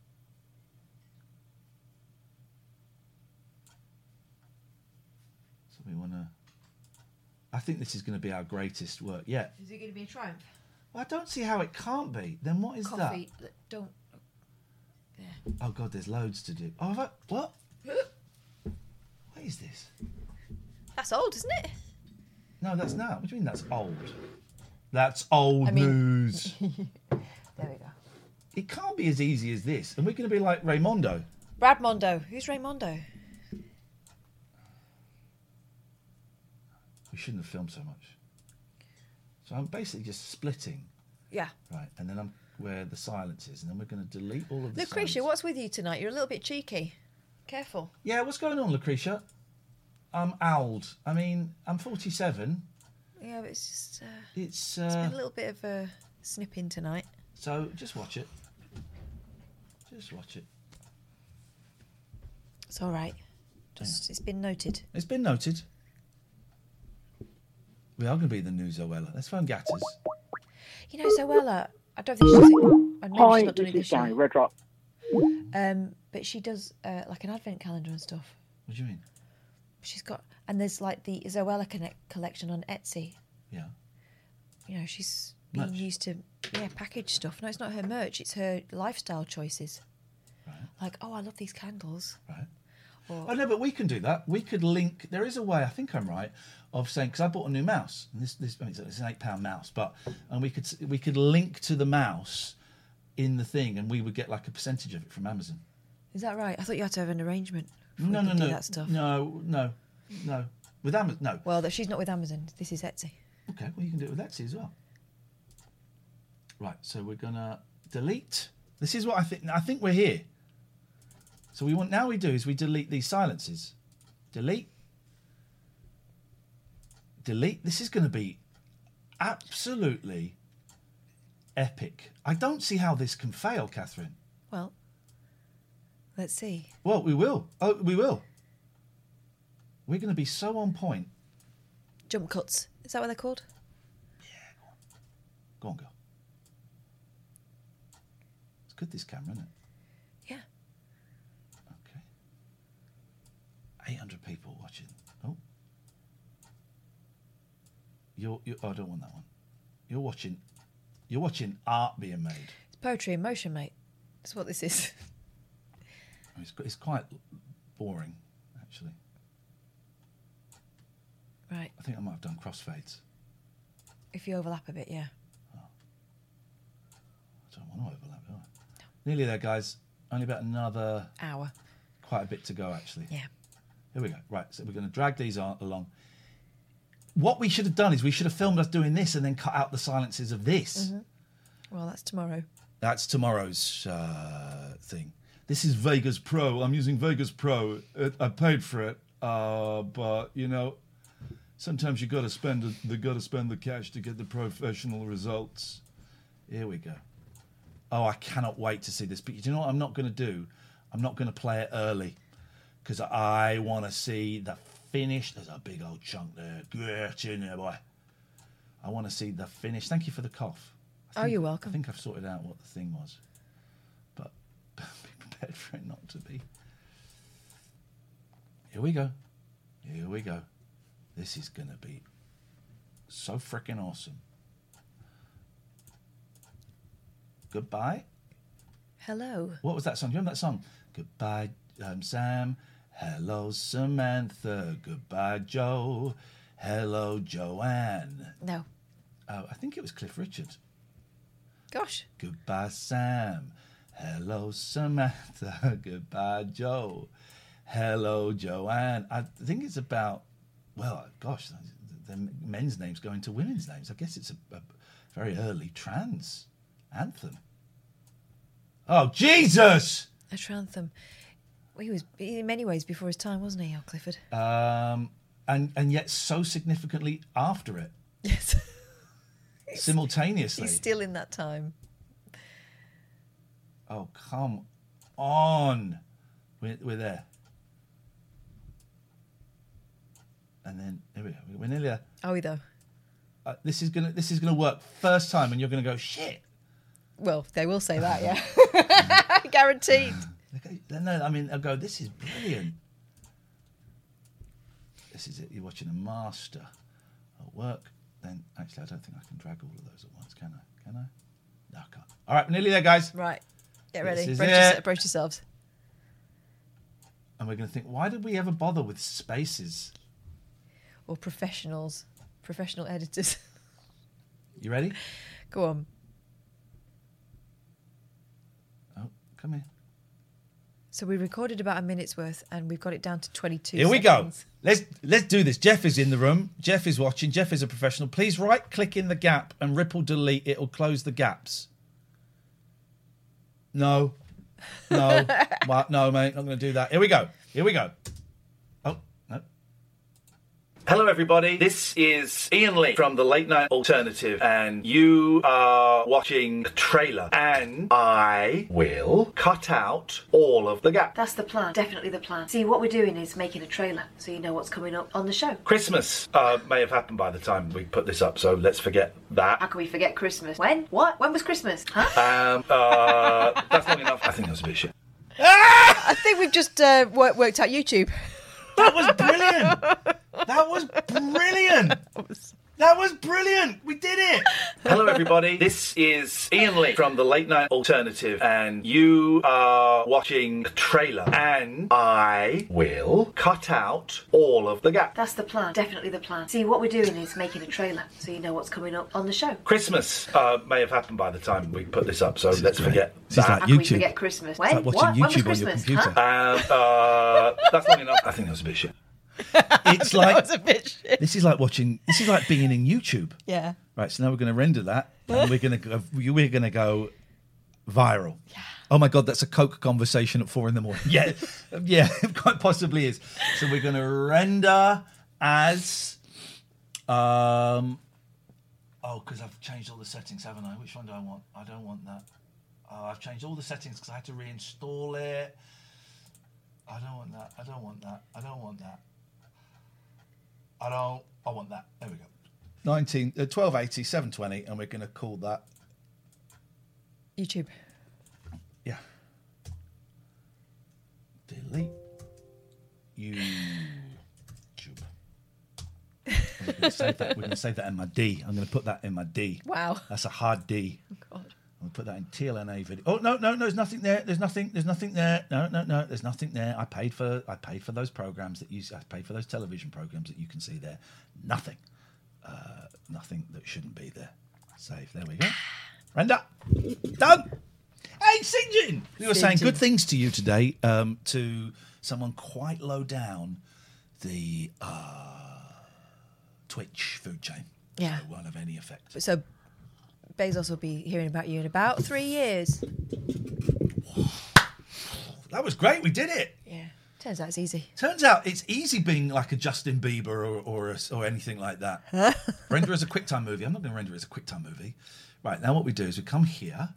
So we want to. I think this is going to be our greatest work yet. Is it going to be a triumph? Well, I don't see how it can't be. Then what is Coffee. that? Don't. that? Oh God, there's loads to do. Oh, I, what? What is this? That's old, isn't it? No, that's not. What do you mean that's old? That's old I mean- news. There we go. It can't be as easy as this. And we're going to be like Raymondo. Brad Mondo. Who's Raymondo? We shouldn't have filmed so much. So I'm basically just splitting, Yeah. right? And then I'm where the silence is, and then we're going to delete all of the. Lucretia, silence. what's with you tonight? You're a little bit cheeky. Careful. Yeah, what's going on, Lucretia? I'm old. I mean, I'm 47. Yeah, but it's just. Uh, It's, it's uh, been a little bit of a snipping tonight. So just watch it. Just watch it. It's all right. Just, It's been noted. It's been noted. We are going to be the new Zoella. Let's phone Gatters. You know, Zoella, I don't think she's. And maybe Hi, she's not done this it is this year. Gary Red Rock. Um, but she does uh, like an advent calendar and stuff. What do you mean? She's got, and there's like the Zoella connect collection on Etsy. Yeah. You know, she's being Merch. used to yeah package stuff. No, it's not her merch. It's her lifestyle choices. Right. Like, oh, I love these candles. Right. Or, Oh no, but we can do that. We could link. There is a way. I think I'm right of saying because I bought a new mouse. And this this I mean, it's an eight pound mouse, but and we could we could link to the mouse in the thing, and we would get like a percentage of it from Amazon. Is that right? I thought you had to have an arrangement. No, no, no, that stuff. no, no, no. With Amazon, no. Well, that she's not with Amazon. This is Etsy. Okay, well you can do it with Etsy as well. Right, so we're gonna delete This is what I think. I think we're here. So we want now we do is we delete these silences. Delete. Delete. This is going to be absolutely epic. I don't see how this can fail, Catherine. Well, let's see. Well, we will. Oh, we will. We're going to be so on point. Jump cuts. Is that what they're called? Yeah, go on, girl. It's good, this camera, isn't it? Yeah. Okay. 800 people watching. Oh. You're, you oh, I don't want that one. You're watching. You're watching art being made. It's poetry in motion, mate. That's what this is. I mean, oh, it's, it's quite boring, actually. Right. I think I might have done crossfades. If you overlap a bit, yeah. Oh. I don't want to overlap, do I? Nearly there, guys. Only about another Hour. quite a bit to go, actually. Yeah. Here we go. Right, so we're going to drag these on, along. What we should have done is we should have filmed us doing this and then cut out the silences of this. Mhm. Well, that's tomorrow. That's tomorrow's uh, thing. This is Vegas Pro. I'm using Vegas Pro. Uh, I paid for it, uh, but you know, sometimes you got to spend the, the got to spend the cash to get the professional results. Here we go. Oh, I cannot wait to see this. But you know what? I'm not going to do. I'm not going to play it early because I want to see the finish. There's a big old chunk there. Get in there, boy. I want to see the finish. Thank you for the cough. I Oh, you're welcome. I think I've sorted out what the thing was, but be prepared for it not to be. Here we go. Here we go. This is going to be so freaking awesome. Goodbye. Hello. What was that song? Do you remember that song? Goodbye, um, Sam. Hello, Samantha. Goodbye, Joe. Hello, Joanne. No. Uh, I think it was Cliff Richard. Gosh. Goodbye, Sam. Hello, Samantha. Goodbye, Joe. Hello, Joanne. I think it's about, well, gosh, the men's names going to women's names. I guess it's a, a very early trans anthem. Oh, Jesus! A Trantham. Well, he was in many ways before his time, wasn't he, Al Clifford? Um, and, and yet so significantly after it. Yes. Simultaneously. He's still in that time. Oh, come on. We're, we're there. And then, here we go. We're nearly there. Are we though? Uh, this is gonna this is gonna work first time, and you're gonna go shit. Well, they will say that, yeah. Guaranteed. No, I mean, I'll go. This is brilliant. This is it. You're watching a master at work. Then actually, I don't think I can drag all of those at once, can I? Can I? No, I can't. All right, nearly there, guys. Right. Get This ready. is Brace, it. yourse- brace yourselves. And we're gonna think, why did we ever bother with spaces? Or professionals. Professional editors. You ready? Go on. Oh, come here. So we recorded about a minute's worth and we've got it down to 22 Here we go. Let's let's do this. Jeff is in the room. Jeff is watching. Jeff is a professional. Please right click in the gap and ripple delete. It'll close the gaps. No. No. No, mate. Not going to do that. Here we go. Here we go. No. Hello, everybody. This is Iain Lee from the Late Night Alternative, and you are watching the trailer. And I will cut out all of the gaps. That's the plan. Definitely the plan. See, what we're doing is making a trailer so you know what's coming up on the show. Christmas uh, may have happened by the time we put this up, so let's forget that. How can we forget Christmas? When? What? When was Christmas? Huh? Um, uh, that's long enough. I think that was a bit shit. I think we've just uh, wor- worked out YouTube. That was brilliant. That was brilliant. That was brilliant. We did it. Hello, everybody. This is Iain Lee from the Late Night Alternative, and you are watching the trailer. And I will cut out all of the gaps. That's the plan. Definitely the plan. See, what we're doing is making a trailer so you know what's coming up on the show. Christmas uh, may have happened by the time we put this up, so let's forget This is that. like How can we forget Christmas? When? It's like watching What? When was YouTube on your Christmas? computer. Huh? Um, uh, that's long enough. I think that was a bit shit. It's like was a bit shit. This is like watching. This is like being in YouTube. Yeah. Right. So now we're going to render that, and we're going to go. We're going to go viral. Yeah. Oh my God, that's a Coke conversation at four in the morning. Yeah, yeah, it quite possibly is. So we're going to render as. Um, oh, because I've changed all the settings, haven't I? Which one do I want? I don't want that. Oh, I've changed all the settings because I had to reinstall it. I don't want that. I don't want that. I don't want that. I don't. I want that. There we go. 19, uh, 1280, 720, and we're going to call that YouTube. Yeah. Delete. YouTube. We're going to save that. We're going to save that in my D. I'm going to put that in my D. Wow. That's a hard D. To put that in TLNA video. Oh no, no, no! There's nothing there. There's nothing. There's nothing there. No, no, no. There's nothing there. I paid for. I paid for those programs that you. I paid for those television programs that you can see there. Nothing. Uh, nothing that shouldn't be there. Save. There we go. Render. Done. Hey, Sinjin! We were saying good things to you today um, to someone quite low down the uh, Twitch food chain. Yeah. So it won't have any effect. So Bezos will be hearing about you in about three years. That was great. We did it. Yeah. Turns out it's easy. Turns out it's easy being like a Justin Bieber or or, a, or anything like that. render as a QuickTime movie. I'm not going to render it as a QuickTime movie. Right now, what we do is we come here.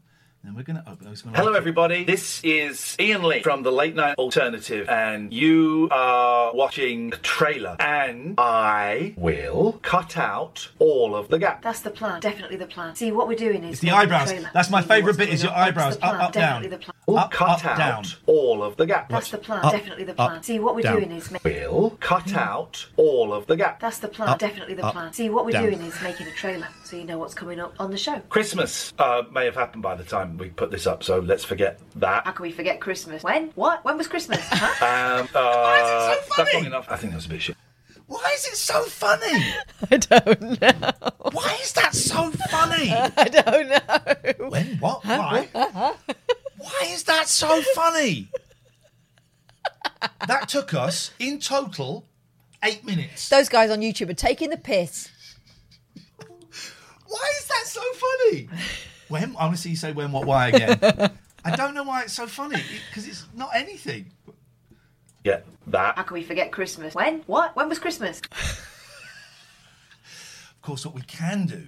And we're going to open. It's gonna Hello, everybody. This is Iain Lee from the Late Night Alternative, and you are watching the trailer. And I will cut out all of the gap. That's the plan. Definitely the plan. See, what we're doing is It's the eyebrows. trailer. That's my favourite bit. Is your eyebrows That's up, plan. up, down. Definitely the plan. Up, cut up, out down. all of the gap. That's the plan. Up, Definitely the plan. up, See, what we're down. doing is ma- Will cut out all of the gap. That's the plan. Up, Definitely the up, plan. See, what we're down. doing is making a trailer, so you know what's coming up on the show. Christmas uh, may have happened by the time we put this up, so let's forget that. How can we forget Christmas? When? What? When was Christmas? Huh? Um, uh, That's long enough. I think that was a bit shit. Why is it so funny? I don't know. Why is that so funny? I don't know. When? What? Why? Why is that so funny? that took us in total eight minutes. Those guys on YouTube are taking the piss. Why is that so funny? When? I want to see you say when, what, why again. I don't know why it's so funny because it's not anything. Yeah, that. How can we forget Christmas? When? What? When was Christmas? Of course, what we can do.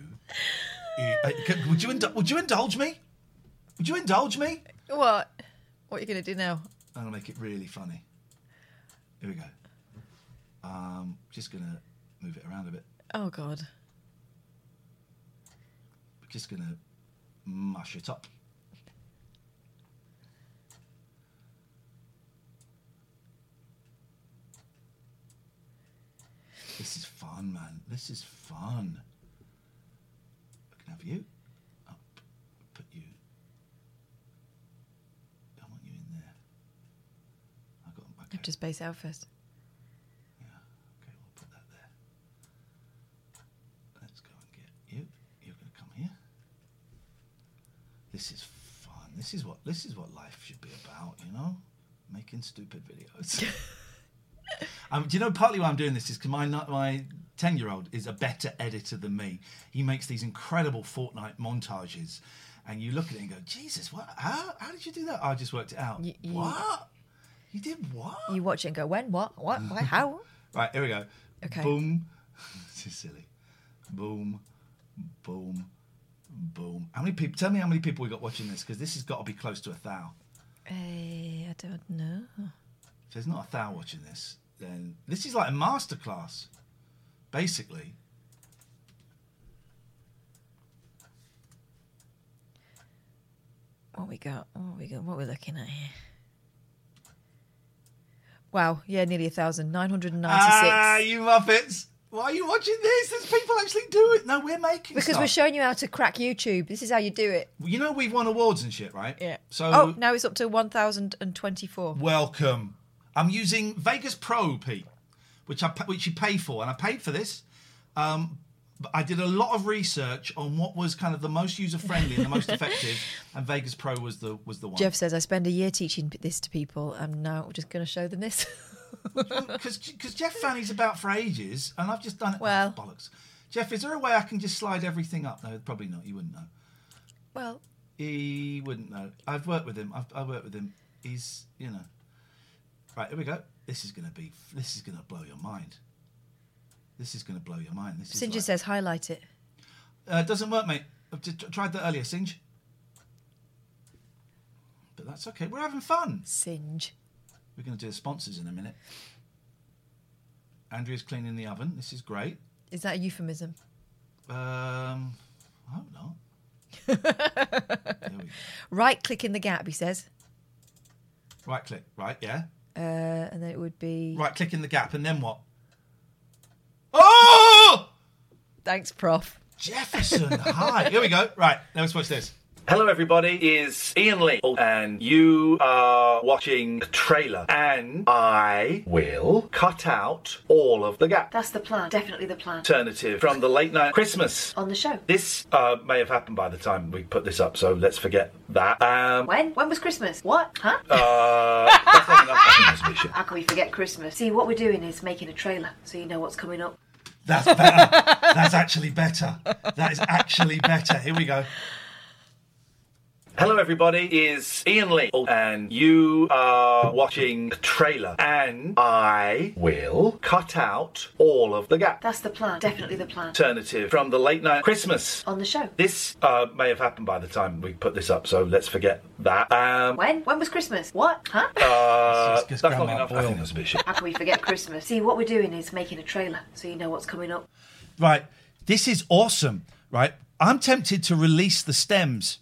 is- uh, can- would you indul- would you indulge me? Would you indulge me? What? What are you going to do now? I'm gonna make it really funny. Here we go. Um, just gonna move it around a bit. Oh, God. Just gonna mush it up. This is fun, man. This is fun. I can have you up, put you. I want you in there. I got. I have to space out first. Put that there. Let's go and get you. You're going to come here. This is fun. This is what this is what life should be about, you know, making stupid videos. um, do you know partly why I'm doing this is because my my ten year old is a better editor than me. He makes these incredible Fortnite montages, and you look at it and go, Jesus, what? How, how did you do that? I just worked it out. You- you- what? You did what? You watch it and go, when? What? What? Why? How? Right, here we go. Okay. Boom. this is silly. Boom. Boom. Boom. How many people? Tell me how many people we got watching this because this has got to be close to a thou. Eh, I don't know. If there's not a thou watching this, then this is like a masterclass, basically. What we got? What we got? What we're looking at here? Wow, yeah, nearly a thousand. Nine hundred and ninety-six. Ah, you muppets! Why are you watching this? There's people actually do it. No, we're making it because stuff. we're showing you how to crack YouTube. This is how you do it. You know we've won awards and shit, right? Yeah. So oh, now it's up to one thousand and twenty-four. Welcome. I'm using Vegas Pro, Pete, which I which you pay for, and I paid for this. Um, but I did a lot of research on what was kind of the most user friendly and the most effective, and Vegas Pro was the was the one. Jeff says I spend a year teaching this to people, and now we're just going to show them this. because Jeff Fanny's about for ages, and I've just done it. Well- bollocks. Jeff, is there a way I can just slide everything up? No, probably not. You wouldn't know. well, He wouldn't know. I've worked with him. I've, I've worked with him. He's, you know. Right, here we go. This is going to be. This is going to blow your mind. This is going to blow your mind. This is Sinja like- says highlight it. Uh, doesn't work, mate. I've just tried that earlier, Singe. But that's okay. We're having fun. Singe. We're going to do the sponsors in a minute. Andrea's cleaning the oven. This is great. Is that a euphemism? Um, I hope not. Right click in the gap, he says. Right click. Right, yeah. Uh, and then it would be. Right click in the gap, and then what? Oh! Thanks, Prof. Jefferson, hi. Here we go. Right, now let's watch this. Hello, everybody. Is Iain Lee, and you are watching the trailer, and I will cut out all of the gap. That's the plan. Definitely the plan. Alternative from the late night Christmas. On the show. This uh, may have happened by the time we put this up, so let's forget that. Um, When? When was Christmas? What? Huh? uh, that's not enough. I think that's a bit shit. How can we forget Christmas? See, what we're doing is making a trailer so you know what's coming up. That's better. That's actually better. That is actually better. Here we go. Hello, everybody. Is Iain Lee, and you are watching the trailer, and I will cut out all of the gap. That's the plan. Definitely the plan. Alternative from the late night Christmas. On the show. This uh, may have happened by the time we put this up, so let's forget that. Um, When? When was Christmas? What? Huh? uh, It's just that's not Grandma enough. I Boyle. think that's a bit shit. How can we forget Christmas? See, what we're doing is making a trailer so you know what's coming up. Right. This is awesome. Right. I'm tempted to release the stems.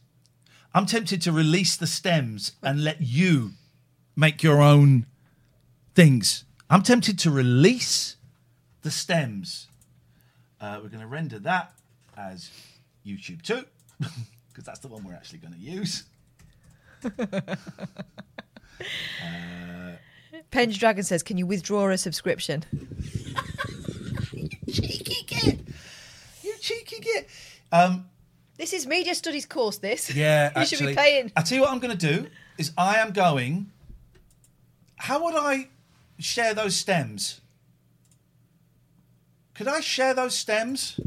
I'm tempted to release the stems and let you make your own things. I'm tempted to release the stems. Uh, we're going to render that as YouTube 2 because that's the one we're actually going to use. Penge Dragon says, "Can you withdraw a subscription?" cheeky git. You cheeky git. Um, This is media studies course. This. Yeah, you actually. should be paying. I tell you what I'm going to do is I am going. How would I share those stems? Could I share those stems?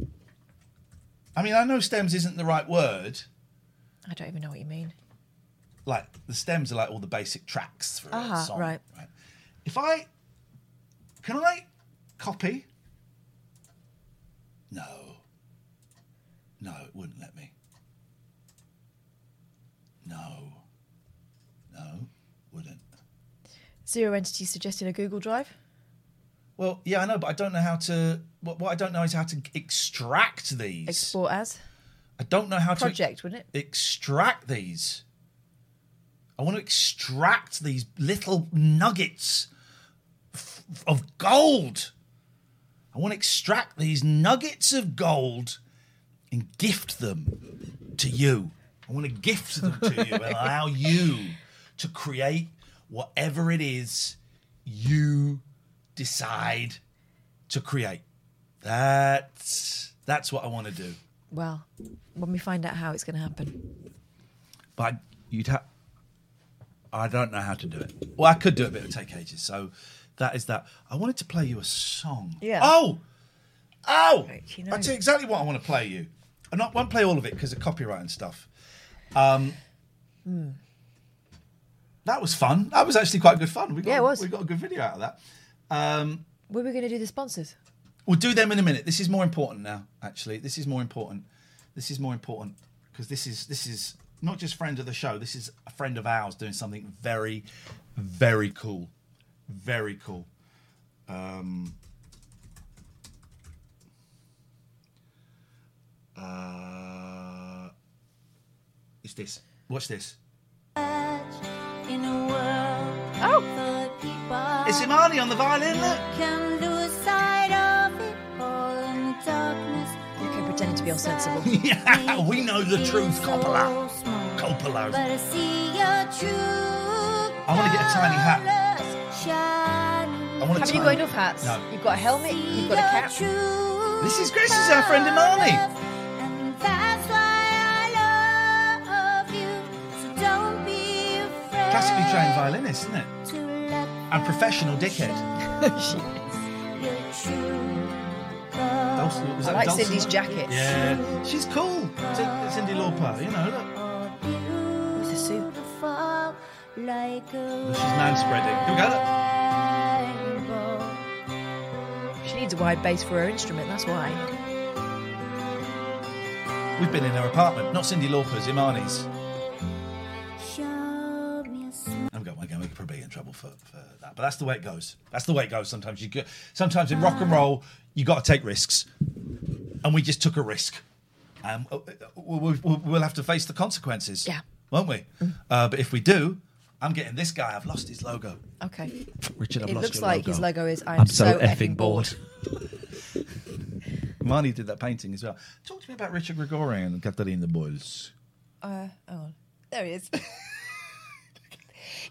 I mean, I know stems isn't the right word. I don't even know what you mean. Like the stems are like all the basic tracks for a Ah, song. right. If I can I copy? No. No, it wouldn't let me. No. No, wouldn't. Zero entity suggesting a Google Drive. Well, yeah, I know, but I don't know how to. What, what I don't know is how to extract these. Export as I don't know how to project, wouldn't it? extract these. I want to extract these little nuggets of gold. I want to extract these nuggets of gold and gift them to you. I want to gift them to you and allow you to create whatever it is you decide to create. That's that's what I want to do. Well, when we find out how it's going to happen. But you'd have. I don't know how to do it. Well, I could do it, but it would take ages. So that is that. I wanted to play you a song. Yeah. Oh, oh! you know. I'll tell you exactly what I want to play you. I not won't play all of it because of copyright and stuff. Um, Hmm. that was fun. That was actually quite good fun. We got, Yeah, it was. We got a good video out of that. Um, Were we going to do the sponsors? We'll do them in a minute. This is more important now. Actually, this is more important. This is more important because this is this is not just friend of the show. This is a friend of ours doing something very, very cool, very cool. Um, uh, it's this. Watch this. In a world oh. people. It's Imani on the violin. Look. Can lose sight of in the darkness. You can pretend to be all sensible. yeah, we know the truth, Coppola. Coppola. But I see your true I want to get a tiny hat. I want a Have you got enough hats? No. You've got a helmet. You've got a cap. This is Grace. Is our friend Imani. Classically trained violinist, isn't it? And professional dickhead. your true Dulce- was I that like? Cindy's jacket. Yeah, she's cool. C- Cyndi Lauper, you know. Look. like a She's man spreading. Here we go. She needs a wide base for her instrument, that's why. We've been in her apartment, not Cyndi Lauper's, Imani's. That, but that's the way it goes. That's the way it goes. Sometimes you get, sometimes in rock and roll, you got to take risks, and we just took a risk. Um, uh, uh, we'll, we'll, we'll have to face the consequences. Yeah. won't we? Uh, but if we do, I'm getting this guy. I've lost his logo. Okay. Richard, I've lost his logo. it lost looks your like his logo. logo is I'm, so, effing bored. Marnie did that painting as well. Talk to me about Richard Gregorian and Katarina Boys. Uh, hang on. There he is.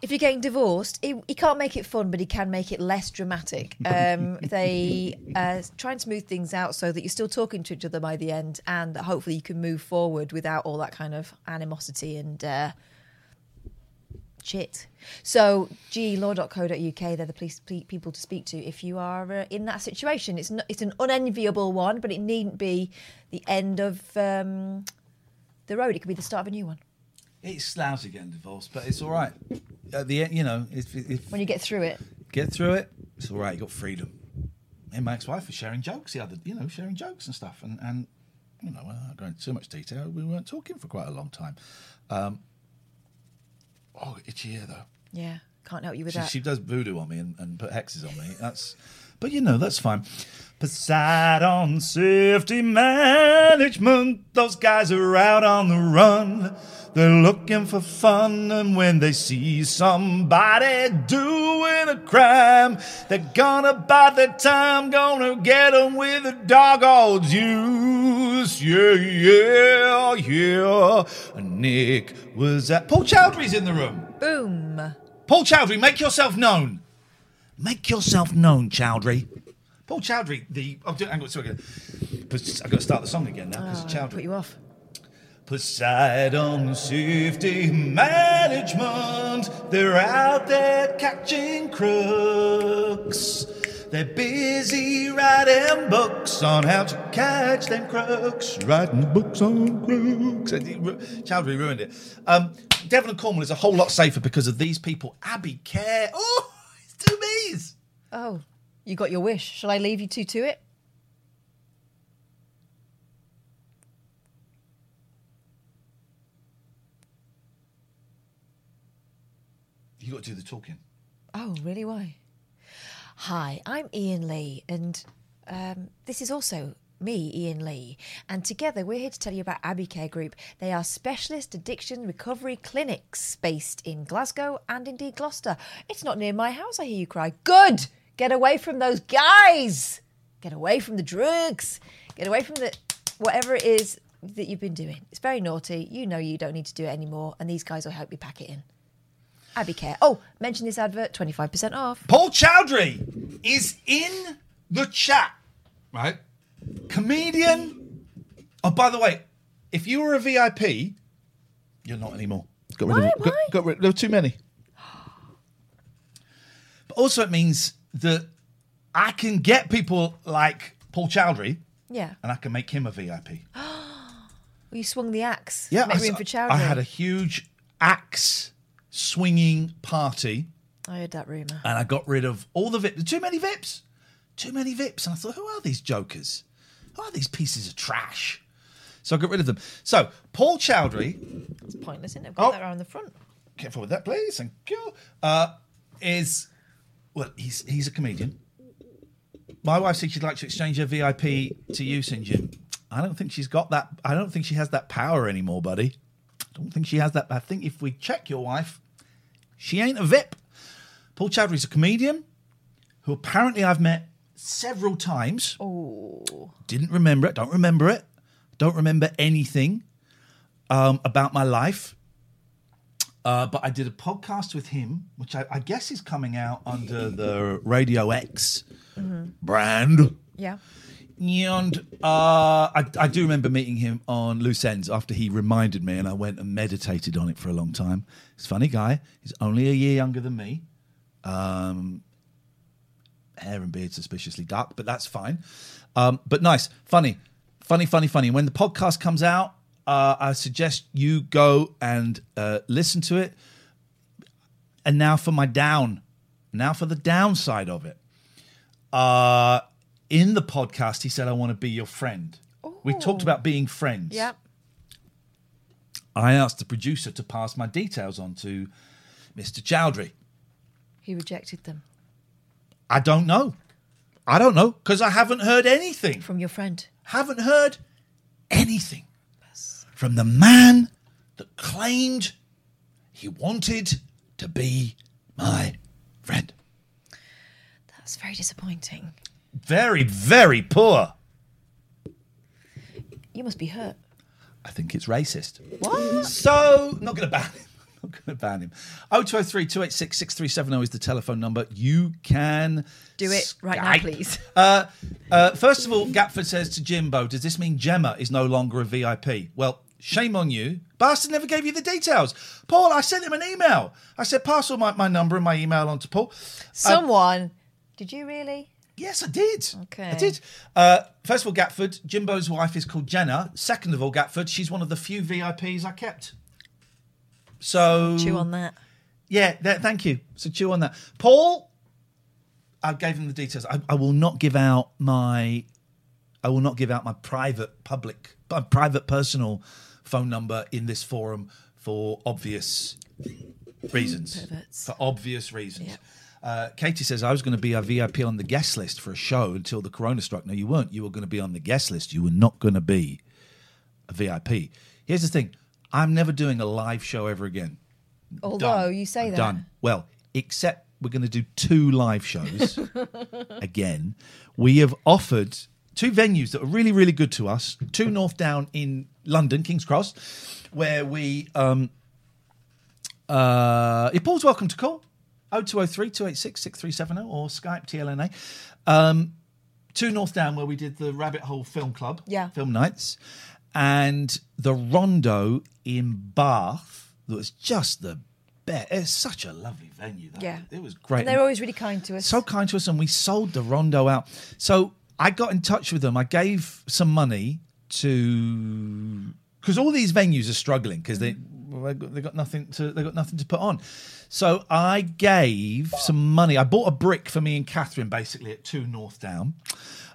if you're getting divorced, he, he can't make it fun, but he can make it less dramatic. Um, they uh, try and smooth things out so that you're still talking to each other by the end, and that hopefully you can move forward without all that kind of animosity and uh, shit. So, glaw.co.uk, they're the police pe- people to speak to if you are uh, in that situation. It's not, it's an unenviable one, but it needn't be the end of um, the road. It could be the start of a new one. It's lousy getting divorced, but it's all right. At the end, you know, if, if When you get through it. get through it, it's all right. You got freedom. Me and my ex-wife were sharing jokes the other, you know, sharing jokes and stuff, and and you know, without going into too much detail, we weren't talking for quite a long time. Um, oh, itchy ear though. Yeah, can't help you with She, that. she does voodoo on me and, and put hexes on me. That's, but you know, that's fine. Poseidon Safety Management. Those guys are out on the run. They're looking for fun, and when they see somebody doing a crime, they're gonna bide their time, gonna get them with a doggone juice. Yeah, yeah, yeah. Nick was at. Paul Chowdhury's in the room. Boom. Paul Chowdhury, make yourself known. Make yourself known, Chowdhury. Paul Chowdhury, the. Oh, do- hang on, sorry. I've got to start the song again now because Oh, Chowdhury. Put you off. Poseidon Safety Management, they're out there catching crooks. They're busy writing books on how to catch them crooks. Writing books on crooks. Chowdhury ruined it. Um, Devon and Cornwall is a whole lot safer because of these people. Abbey Care. Oh, bees. Oh, you got your wish. Shall I leave you two to it? You got to do the talking. Oh, really? Why? Hi, I'm Iain Lee, and um, this is also me, Iain Lee. And together we're here to tell you about Abbey Care Group. They are specialist addiction recovery clinics based in Glasgow and indeed Gloucester. It's not near my house, I hear you cry. Good! Get away from those guys! Get away from the drugs! Get away from the whatever it is that you've been doing. It's very naughty. You know you don't need to do it anymore, and these guys will help you pack it in. Abbey Care. Oh, mention this advert, 25% off. Paul Chowdhury is in the chat, right? Comedian. Oh, by the way, if you were a VIP, you're not anymore. Got rid Why? of got, got rid. There were too many. But also, it means that I can get people like Paul Chowdhury, Yeah. and I can make him a VIP. Oh. Well, you swung the axe. Yeah, Make I, room for Chowdhury. I had a huge axe swinging party. I heard that rumour. and I got rid of all the VIPs. Too many VIPs. Too many VIPs. And I thought, who are these jokers? Are these pieces of trash? So I got rid of them. So Paul Chowdhury, It's pointless, isn't it? I've got Oh. that around the front. careful with that, please. Thank you. Uh, is well, he's he's a comedian. My wife said she'd like to exchange her VIP to you, St. Jim. I don't think she's got that. I don't think she has that power anymore, buddy. I don't think she has that. I think if we check your wife, she ain't a VIP. Paul Chowdhury's a comedian who apparently I've met several times. Oh. Didn't remember it. Don't remember it. Don't remember anything um, about my life. Uh, but I did a podcast with him, which I, I guess is coming out under the Radio X brand. Yeah. And uh, I, I do remember meeting him on Loose Ends after he reminded me, and I went and meditated on it for a long time. He's a funny guy. He's only a year younger than me. Um, hair and beard suspiciously dark, but that's fine. Um, but nice, funny, funny, funny, funny. When the podcast comes out, uh, I suggest you go and uh, listen to it. and now for my down. Now for the downside of it. Uh, in the podcast, he said, I want to be your friend. We talked about being friends. Yep. I asked the producer to pass my details on to Mr. Chowdhury. He rejected them I don't know. I don't know because I haven't heard anything. from your friend. Haven't heard anything from the man that claimed he wanted to be my friend. That's very disappointing. Very, very poor. You must be hurt. I think it's racist. What? So, not going to ban him. Not going to ban him. 0203 286 6370 is the telephone number. You can Do it right now, please. Uh, uh, first of all, Gatford says to Jimbo, Does this mean Gemma is no longer a VIP? Well, shame on you. Bastard never gave you the details. Paul, I sent him an email. I said, Pass all my, my number and my email on to Paul. Uh, Someone. Did you really? Yes, I did. Okay. I did. Uh, first of all, Gatford, Jimbo's wife is called Jenna. Second of all, Gatford, she's one of the few VIPs I kept. So Chew on that. Yeah, th- thank you. So chew on that. Paul, I gave him the details. I, I will not give out my, I will not give out my private, public, my private, personal phone number in this forum for obvious reasons. Perverts. For obvious reasons. Uh, Katie says I was going to be a VIP on the guest list for a show until the corona struck. No, you weren't. You were going to be on the guest list. You were not going to be a VIP. Here's the thing: I'm never doing a live show ever again. Although Done. you say that. Done. Well, except we're going to do two live shows again. We have offered two venues that are really, really good to us. Two North Down in London, King's Cross, where we. Um, uh, if Paul's welcome to call 0203 286 6370 or Skype TLNA. Um, two North Down, where we did the Rabbit Hole Film Club, Yeah. film nights, and the Rondo in Bath. That was just the best. It's such a lovely venue. That. Yeah. It was great. And they're always really kind to us. So kind to us, and we sold the Rondo out. So I got in touch with them. I gave some money to because all these venues are struggling because they they got, they got nothing to they got nothing to put on. So I gave some money. I bought a brick for me and Katherine basically at two North Down,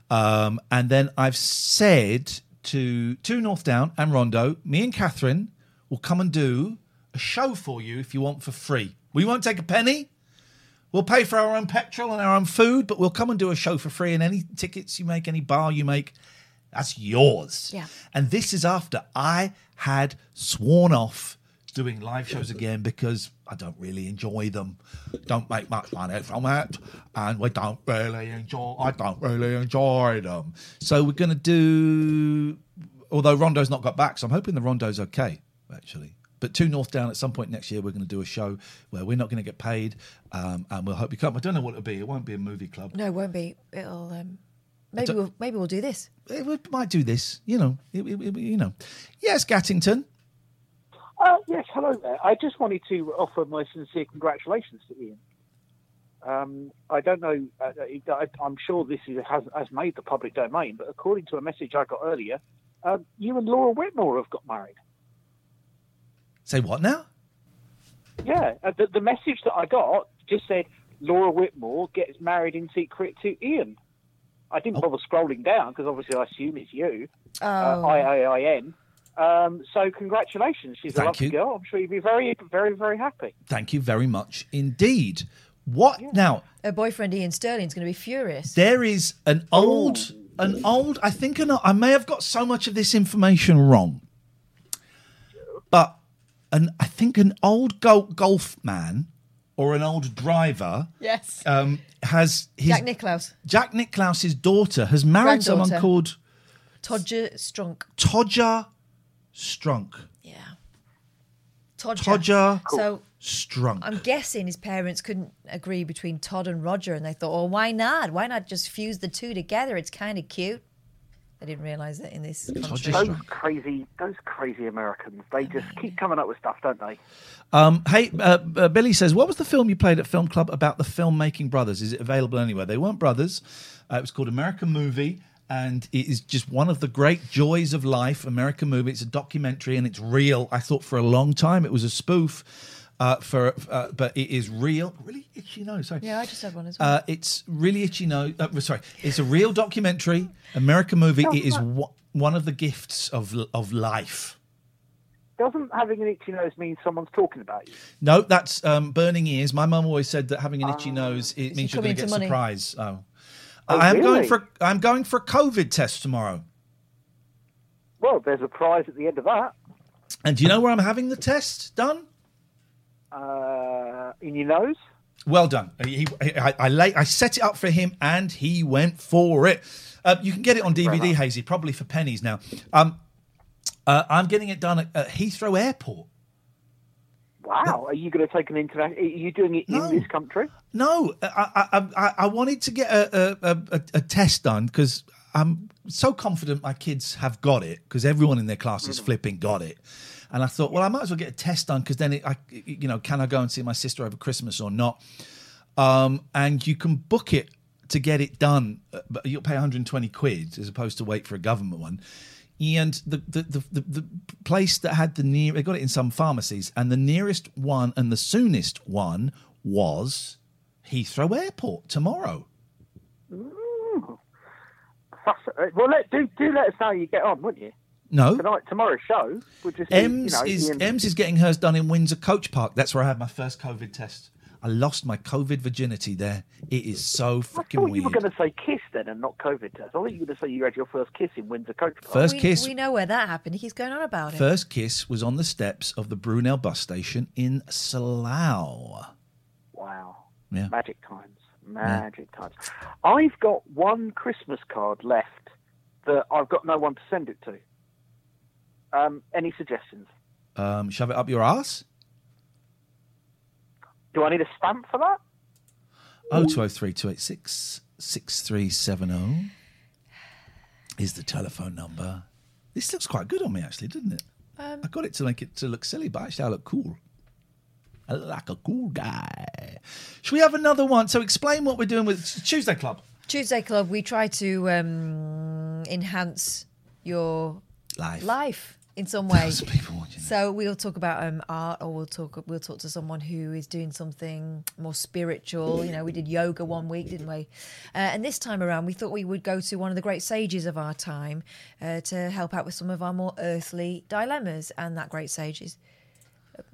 um, and then I've said to two North Down and Rondo, me and Katherine will come and do a show for you if you want for free. We won't take a penny. We'll pay for our own petrol and our own food, but we'll come and do a show for free. And any tickets you make, any bar you make, that's yours. Yeah. And this is after I had sworn off doing live shows again because I don't really enjoy them. Don't make much money from it, and we don't really enjoy. I don't really enjoy them. So we're going to do. Although Rondo's not got back, so I'm hoping the Rondo's okay. Actually. But two North Down at some point next year, we're going to do a show where we're not going to get paid, um, and we'll hope you come. I don't know what it'll be. It won't be a movie club. No, it won't be. It'll. Um, maybe we'll maybe we'll do this. It, we might do this, you know. It- it- you know. Yes, Gattington. Uh, yes, hello there. I just wanted to offer my sincere congratulations to Iain. Um, I don't know. Uh, I, I'm sure this is, has, has made the public domain, but according to a message I got earlier, um, you and Laura Whitmore have got married. Say what now? Yeah, uh, the, the message that I got just said Laura Whitmore gets married in secret to Iain. I didn't bother scrolling down because obviously I assume it's you. Oh. Uh, I A I N. Um, so congratulations. She's Thank a lovely you. girl. I'm sure you'd be very, very, very happy. Thank you very much indeed. What now? Her boyfriend Iain Stirling's going to be furious. There is an old, an old. I think an, I may have got so much of this information wrong, but an I think an old gol- golf man or an old driver Yes. um, has his Jack Nicklaus. Jack Nicklaus's daughter has married someone called Todger Strunk. Todger Strunk. Yeah. Todger. Todger So Strunk. I'm guessing his parents couldn't agree between Todd and Roger, and they thought, "Oh, why not? Why not just fuse the two together? It's kind of cute." They didn't realise that in this country. Those crazy, those crazy Americans. They just keep coming up with stuff, don't they? Um, hey, uh, uh, Billy says, what was the film you played at Film Club about the filmmaking brothers? Is it available anywhere? They weren't brothers. Uh, it was called American Movie, and it is just one of the great joys of life. American Movie. It's a documentary and it's real. I thought for a long time it was a spoof. Uh, for uh, but it is real, really itchy nose. Sorry. Yeah, I just had one as well. Uh, it's really itchy nose. Uh, sorry, it's a real documentary, American movie. It is wa- one of the gifts of of life. Doesn't having an itchy nose mean someone's talking about you? No, that's um, burning ears. My mum always said that having an itchy nose it means you're going to get money? surprise. Oh, Oh, I am going for I'm going for a COVID test tomorrow. Well, there's a prize at the end of that. And do you know where I'm having the test done? Uh, in your nose? Well done. He, he- I, I, lay, I set it up for him, and he went for it. Uh, you can get it on DVD, Hazy, probably for pennies now. Um, uh, I'm getting it done at, at Heathrow Airport. Wow. Are you going to take an international? Are you doing it in this country? No, I, I, I, I wanted to get a, a, a, a test done because I'm so confident my kids have got it because everyone in their class is flipping got it. And I thought, well, I might as well get a test done because then, it, I, you know, can I go and see my sister over Christmas or not? Um, and you can book it to get it done, uh, but you'll pay 120 quid as opposed to wait for a government one. And the the, the, the, the place that had the near, they got it in some pharmacies, and the nearest one and the soonest one was Heathrow Airport tomorrow. Ooh. Well, let, do do let us know how you get on, wouldn't you? No. Tonight, tomorrow's show. We'll just see, Ems you know, is Ems is getting hers done in Windsor Coach Park. That's where I had my first COVID test. I lost my COVID virginity there. It is so fucking I freaking thought you were going to say kiss then and not COVID test. I thought you were going to say you had your first kiss in Windsor Coach Park. First we, kiss. We know where that happened. He's going on about it. First kiss was on the steps of the Brunel bus station in Slough. Wow. Yeah. Magic times. Magic times. I've got one Christmas card left that I've got no one to send it to. Um, any suggestions? Um, shove it up your ass. Do I need a stamp for that? Oh two oh three two eight six six three seven zero is the telephone number. This looks quite good on me, actually, doesn't it? Um, I got it to make it to look silly, but actually, I look cool. I look like a cool guy. Should we have another one? So, explain what we're doing with Tuesday Club. Tuesday Club, we try to um, enhance your Life. life in some way. Thousands of people watching So we'll talk about um, art, or we'll talk we'll talk to someone who is doing something more spiritual. You know, we did yoga one week, didn't we? Uh, and this time around, we thought we would go to one of the great sages of our time uh, to help out with some of our more earthly dilemmas. And that great sage is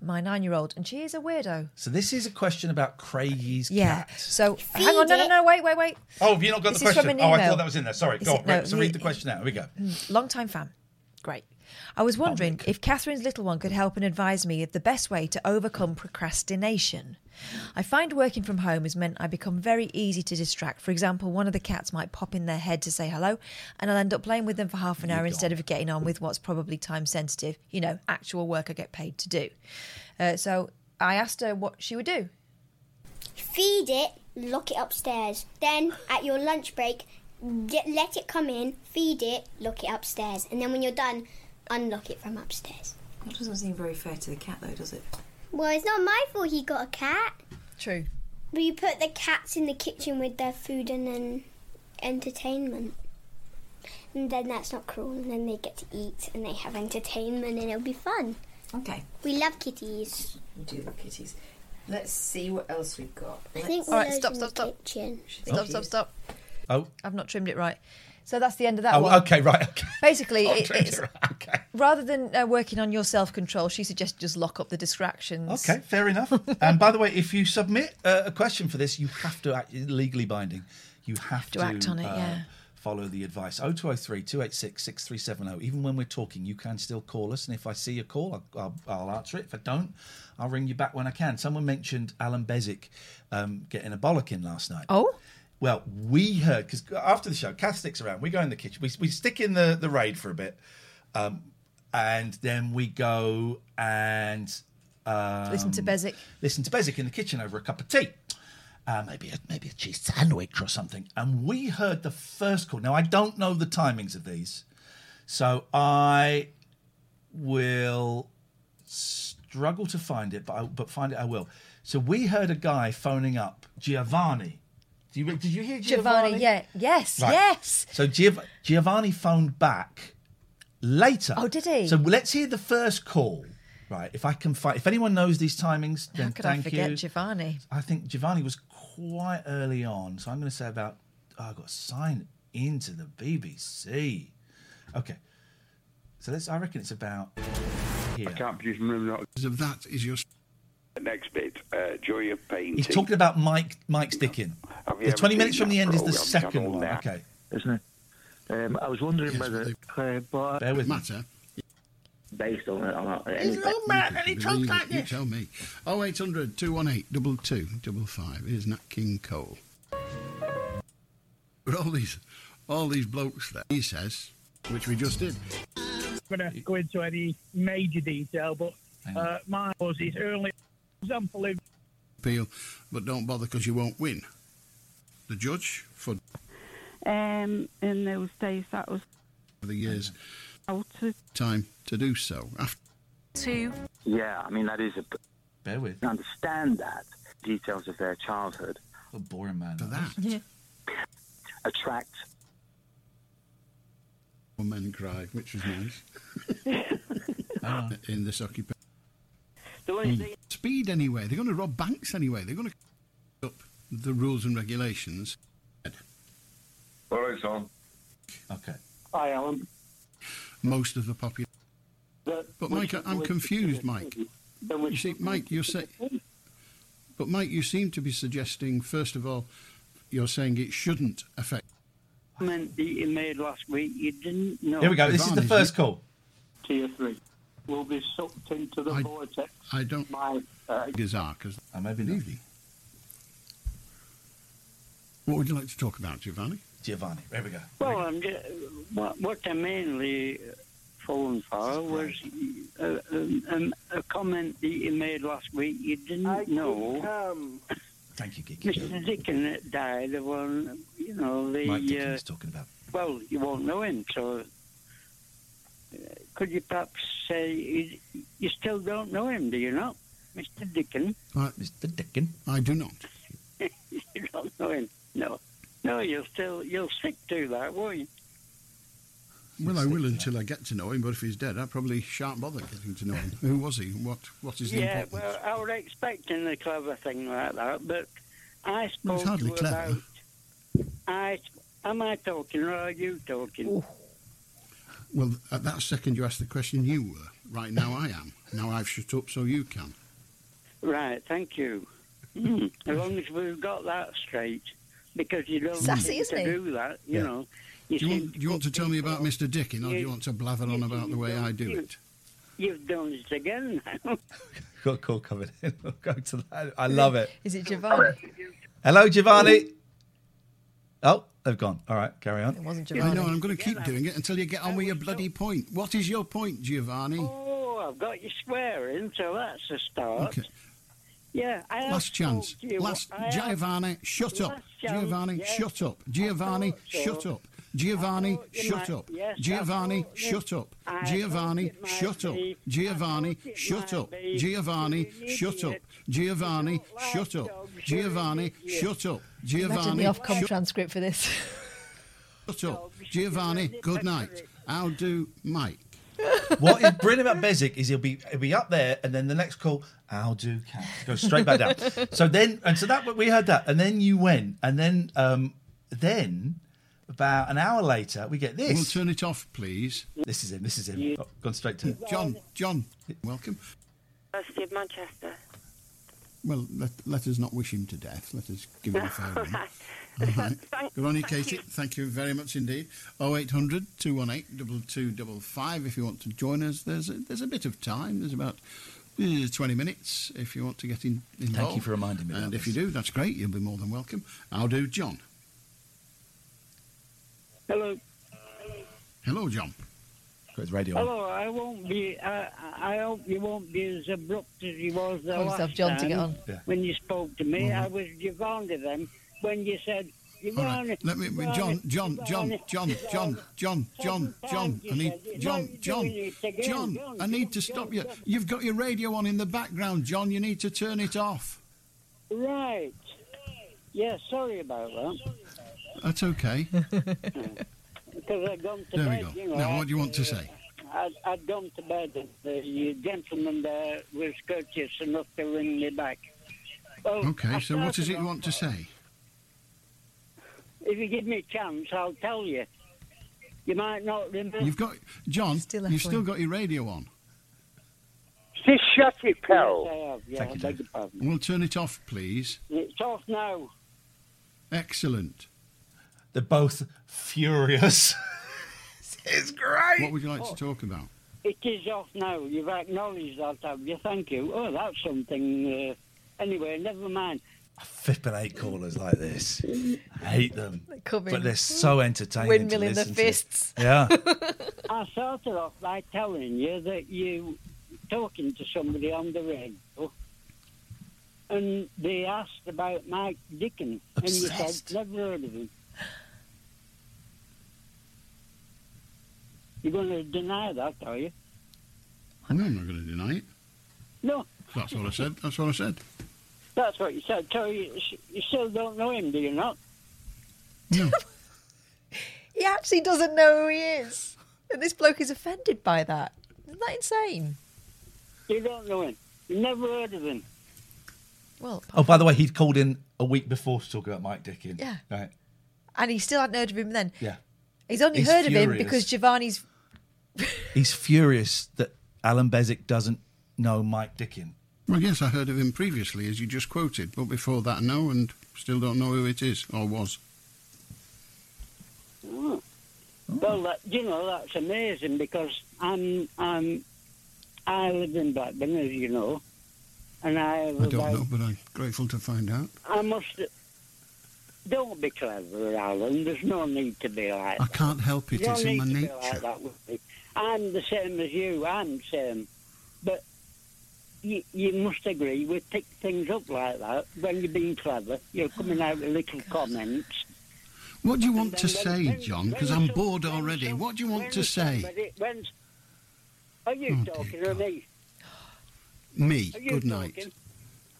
my nine-year-old, and she is a weirdo. So, this is a question about Craigie's Yeah. cat. So hang on, no, no, no, wait, wait, wait. Oh, have you not got This the question? Oh, I thought that was in there. Sorry. Is Go it- on. no, right, so, read the the- question out. Here we go. Long time fan. Great. I was wondering if Katherine's little one could help and advise me of the best way to overcome procrastination. I find working from home has meant I become very easy to distract. For example, one of the cats might pop in their head to say hello, and I'll end up playing with them for half an hour instead of getting on with what's probably time sensitive, you know, actual work I get paid to do. Uh, so I asked her what she would do. Feed it, lock it upstairs. Then at your lunch break, get, let it come in, feed it, lock it upstairs. And then when you're done, unlock it from upstairs. That doesn't seem very fair to the cat, though, does it? Well, it's not my fault he got a cat. True. But you put the cats in the kitchen with their food and then entertainment. And then that's not cruel. And then they get to eat and they have entertainment and it'll be fun. Okay. We love kitties. We do love kitties. Let's see what else we've got. I think All right, Willow's stop, in stop, the stop. kitchen. Stop, stop, stop. Oh. I've not trimmed it right. So that's the end of that Oh, one. okay, right. Okay. Basically, it, it's it right, rather than uh, working on your self control, she suggested just lock up the distractions. Okay, fair enough. and by the way, if you submit uh, a question for this, you have to act legally binding. You have To to, act on it, uh, yeah. Follow the advice. 0203 286 6370. Even when we're talking, you can still call us. And if I see a call, I'll, I'll, I'll answer it. If I don't, I'll ring you back when I can. Someone mentioned Alan Beswick um, getting a bollocking last night. Oh? Well, we heard, because after the show, Kath sticks around. We go in the kitchen. We, we stick in the, the raid for a bit. Um, and then we go and um, Listen to Beswick. Listen to Beswick in the kitchen over a cup of tea. Uh, maybe a, maybe a cheese sandwich or something. And we heard the first call. Now I don't know the timings of these, so I will struggle to find it, but I, but find it I will. So we heard a guy phoning up Giovanni. Do you, did you hear Giovanni? Giovanni, yeah. Yes, Right. yes. So Giov- Giovanni phoned back later. Oh, did he? So let's hear the first call Right. If I can find, if anyone knows these timings, then How could I thank forget you. Giovanni? I think Giovanni was quite early on, so I'm going to say about. Oh, I got signed into the BBC. Okay. So let's. I reckon it's about here. I can't produce room not. Of that is your. Next bit, uh, joy of painting. He's talking about Mike Mike's Dickin. The 20 minutes from the end is the second one. now? Okay. isn't it? Um, I was wondering whether, uh, but Bear with me. Matter. based on it, on a- He's any- no man, and he talks like this. You tell me. 0800 218 2255 is Nat King Cole. But all these, all these blokes there, he says, which we just did. I'm not going to go into any major detail, but uh, mine was his early example of appeal, but don't bother because you won't win. The judge for Um, in those days, that was the years out of time to do so. After two. Yeah, I mean that is a. Bear with. I understand that details of their childhood. A boring man. For that. Yeah. Attract. When Men Cry, which was nice. In this occupation. Hmm. Speed anyway. They're going to rob banks anyway. They're going to up the rules and regulations. All right, son. Okay. Hi, Alan. Most of the population. But Mike, I- I'm confused, Mike. You see, Mike, you're saying. But Mike, you seem to be suggesting, first of all, you're saying it shouldn't affect. comment that you made last week, you didn't know. Here we go. This is the first call. Tier three will be sucked into the I- vortex I don't. by uh, Gazar, because I maybe not. What would you like to talk about, Giovanni? Giovanni. There we go. Well, I'm just, what, what I mainly fallen for was uh, um, um, a comment that you made last week. You didn't know Thank you, Gigi. Mr. Dickin died of one, you know, the. Mike uh, Dickens talking about. well, you won't know him, so. Uh, Could you perhaps say you, you still don't know him, do you not? Mr. Dickin? Mr. Dickin? I do not. you don't know him? No. No, you'll still, you'll stick to that, won't you? Well, I will until I get to know him, but if he's dead, I probably shan't bother getting to know him. Who was he? What What is the yeah, importance? well, I was expecting a clever thing like that, but I Well, spoke it's hardly to clever. about. I am I talking or are you talking? Well, at that second you asked the question, you were. Right now I am. Now I've shut up so you can. Right, thank you. Hmm, As long as we've got that straight, because you don't Sassy, seem isn't to he? do that, you Yeah. know. You Do you, want, do you want to tell me about Mr. Dickin, or do you want to blather on about the way I do it? You've done it again now. Got a call coming in. We'll go to that. I love it. Is it Giovanni? Hello, Giovanni. Oh, they've gone. All right, carry on. It wasn't Giovanni. I know, and I'm going to keep doing it until you get on with your bloody point. What is your point, Giovanni? Oh, I've got you swearing, so that's a start. Okay. Yeah, I have Last chance. you. Last I have- Giovanni, shut up. Last chance, Giovanni, yes. shut up. Giovanni, so. shut up. Giovanni, shut up. yes, Giovanni, shut up. Giovanni, thought it might shut up. Giovanni, shut up. Giovanni, shut up. Giovanni, shut up. Giovanni, shut up. Imagine Giovanni, the Ofcom shut transcript for this. shut up. Giovanni, good night. How do Mike? what is brilliant about Beswick is he'll be he'll be up there, and then the next call, I'll do cat, go straight back down. So then, and so that we heard that, and then you went, and then um, then about an hour later, we get this. We'll turn it off, please. This is him. This is him. Oh, gone straight to John, John, welcome. University of Manchester. Well, let, let us not wish him to death. Let us give him a fair run. Right. All right. Thank- Good on you, thank Katie. you. Thank you very much indeed. 0800 218 2255 if you want to join us. There's a, there's a bit of time. There's about uh, 20 minutes if you want to get in, involved. Thank you for reminding me And about if you do, that's great. You'll be more than welcome. I'll do John. Hello. Hello, John. Got his radio on. Hello, I won't be. Uh, I hope you won't be as abrupt as you was the Call last yourself John to time get on. Yeah. when you spoke to me. I was Giovanni then when you said All Giovanni. Let me, Giovanni, John, John, John, John, John, John, John, John. I need, John, John, John. I need to stop you. You've got your radio on in the background, John. You need to turn it off. Right. Yeah, sorry about that. That's okay. Because I've gone to There we bed. go. You know, Now, what do you want to say? uh, I'd, I'd gone to bed and the gentleman there was courteous enough to ring me back. Well, Okay, I so what is started it you want to say? If you give me a chance, I'll tell you. You might not remember. You've got John. Still you've still got your radio on. Just shut it, pal. Yes, I have. Yeah, I beg your pardon. We'll turn it off, please. It's off now. Excellent. They're both furious. it's great. What would you like to talk about? It is off now. You've acknowledged that, have you? Thank you. Oh, that's something. Uh, anyway, never mind. Flipping eight callers like this. I hate them. come But they're so entertaining. to windmilling their listen to. fists. Yeah. I started off by telling you that you talking to somebody on the radio, and they asked about Mike Dickin, and you said never heard of him. You're going to deny that, are you? No, I'm not going to deny it. No, That's what I said. That's what I said. that's what you said. So you, you still don't know him, do you not? No. He actually doesn't know who he is. And this bloke is offended by that. Isn't that insane? You don't know him. You never heard of him. Well, Oh, by the way, he'd called in a week before to talk about Mike Dickin. Yeah. Right. and he still hadn't heard of him then. Yeah. He's only He's heard of him because Giovanni's. He's furious that Alan Beswick doesn't know Mike Dickin. Well, yes, I heard of him previously, as you just quoted, but before that, no, and still don't know who it is or was. Oh. Well, that, you know that's amazing because I'm I'm I live in Blackburn, as you know, and I I don't about, know, but I'm grateful to find out. I must. Don't be clever, Alan. There's no need to be like. I can't help it. You It's don't in my need be nature. like that with me. I'm the same as you. I'm the same, but you, you must agree we pick things up like that when you're being clever. You're coming out with little comments. What do you want to say, when- John? Because I'm bored already. some- What do you want to say? somebody- when- are you Oh, talking to me? Me. Good night.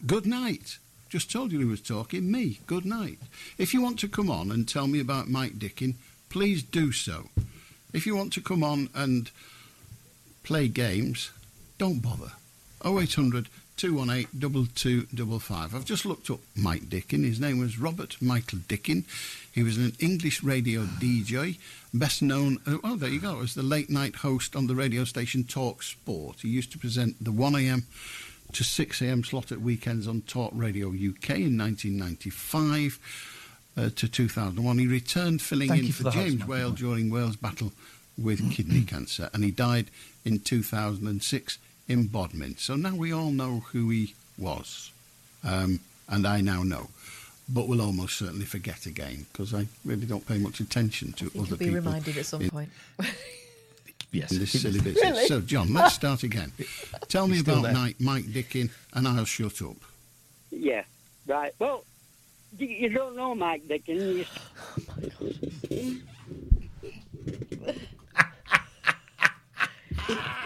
Good night. Just told you he was talking. Me. Good night. If you want to come on and tell me about Mike Dickin, please do so. If you want to come on and play games, don't bother. 0800 218 2255. I've just looked up Mike Dickin. His name was Robert Michael Dickin. He was an English radio DJ, best known, uh, oh, there you go, as the late night host on the radio station Talk Sport. He used to present the 1am to 6am slot at weekends on Talk Radio UK in 1995 uh, to 2001. He returned filling Thank in for, for James Michael. Whale during Whale's battle with kidney cancer, and he died in 2006 in Bodmin. So now we all know who he was, um, and I now know. But we'll almost certainly forget again because I really don't pay much attention to You'll other be people. reminded at some in- point. Yes. in this silly business. Really? So, John, let's start again. Tell me He's still about there. Mike, Mike Dickin, and I'll shut up. Yeah, right. Well, you, you don't know Mike Dickens. You,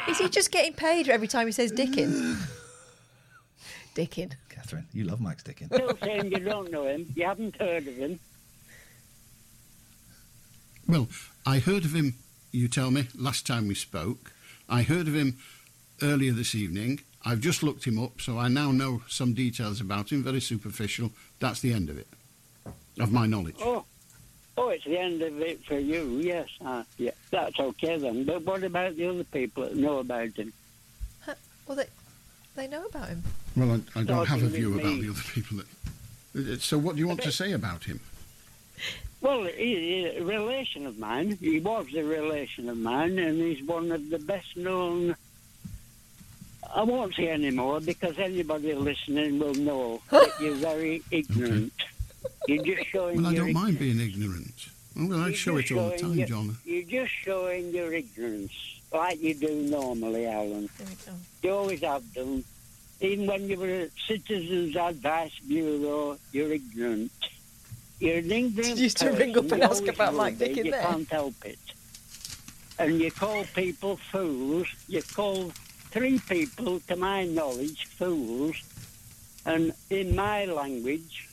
Is he just getting paid every time he says Dickin? Dickin. Katherine, you love Mike Dickin. still saying you don't know him. You haven't heard of him. Well, I heard of him, you tell me, last time we spoke. I heard of him earlier this evening. I've just looked him up, so I now know some details about him, very superficial. That's the end of it, of my knowledge. Oh, oh, it's the end of it for you. Yes, uh, yeah, that's okay then. But what about the other people that know about him? Well, they, they know about him. Well, I, I don't have a view about me. the other people. That, so, what do you want to say about him? Well, he, he- a relation of mine. He was a relation of mine, and he's one of the best known. I won't say any more because anybody listening will know that you're very ignorant. You're just showing Well, I your don't mind being ignorant. Well, I You're show just it all the time, your- John. You're just showing your ignorance, like you do normally, Alan. There we go. You always have done. Even when you were at Citizens Advice Bureau, you're ignorant. You're an ignorant You used to ring up and You ask about will Mike be. Dickin You there. can't help it. And you call people fools. You call three people, to my knowledge, fools. And in my language,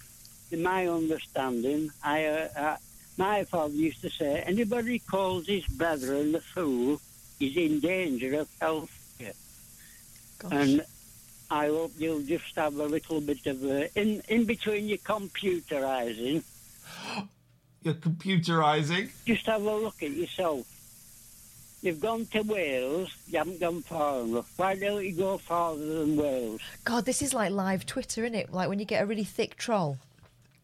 in my understanding, I, uh, uh, my father used to say, anybody calls his brethren a fool is in danger of health. And I hope you'll just have a little bit of a, in, in between your computerising, You're computerising. just have a look at yourself. You've gone to Wales, you haven't gone far enough. Why don't you go farther than Wales? God, this is like live Twitter, isn't it? Like when you get a really thick troll.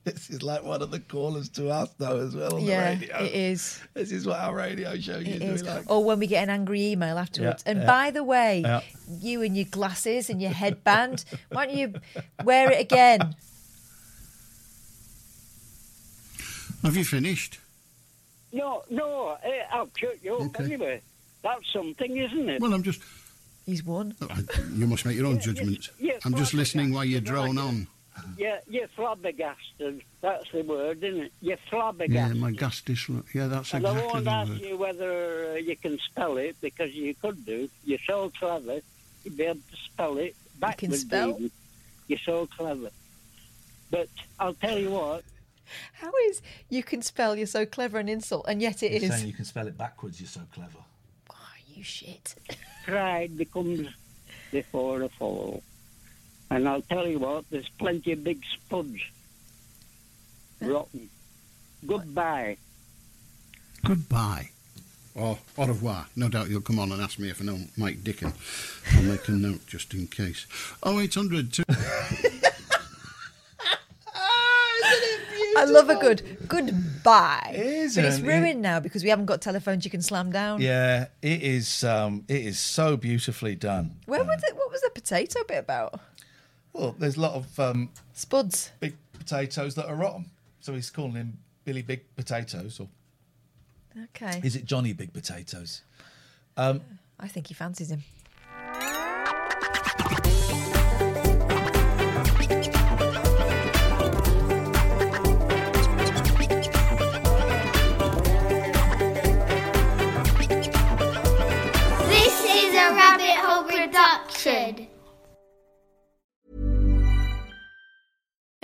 This is like one of the callers to us, though, as well on yeah, the radio. it is. This is what our radio show It used to is. like. Or when we get an angry email afterwards. Yeah, and yeah. by the way, Yeah. you and your glasses and your headband, why don't you wear it again? Have you finished? No, no, eh, I'll cut you up Okay. anyway. That's something, isn't it? Well, I'm just. He's won. You must make your own judgments. yeah, I'm just listening while you drone on. Yeah, you're flabbergasted. That's the word, isn't it? You're Yeah, my gas dis- Yeah, that's and I exactly won't the ask word. you whether uh, you can spell it because you could do. You're so clever. You'd be able to spell it backwards. spell? even. You're so clever. But I'll tell you what. How is you can spell you're so clever an insult, and yet it You're is. saying you can spell it backwards. You're so clever. You shit. Pride becomes before a fall. And I'll tell you what, there's plenty of big spuds. Rotten. Goodbye. Goodbye. Or au revoir. No doubt you'll come on and ask me if I know Mike Dickin. I'll make a note just in case. Oh, 800 two. I love a good goodbye. Isn't but it's it? ruined now because we haven't got telephones you can slam down. Yeah, it is. Um, it is so beautifully done. Where was it? What was the potato bit about? Well, there's a lot of um, spuds, big potatoes that are rotten. So he's calling him Billy Big Potatoes, or Okay. is it Johnny Big Potatoes? Um, I think he fancies him.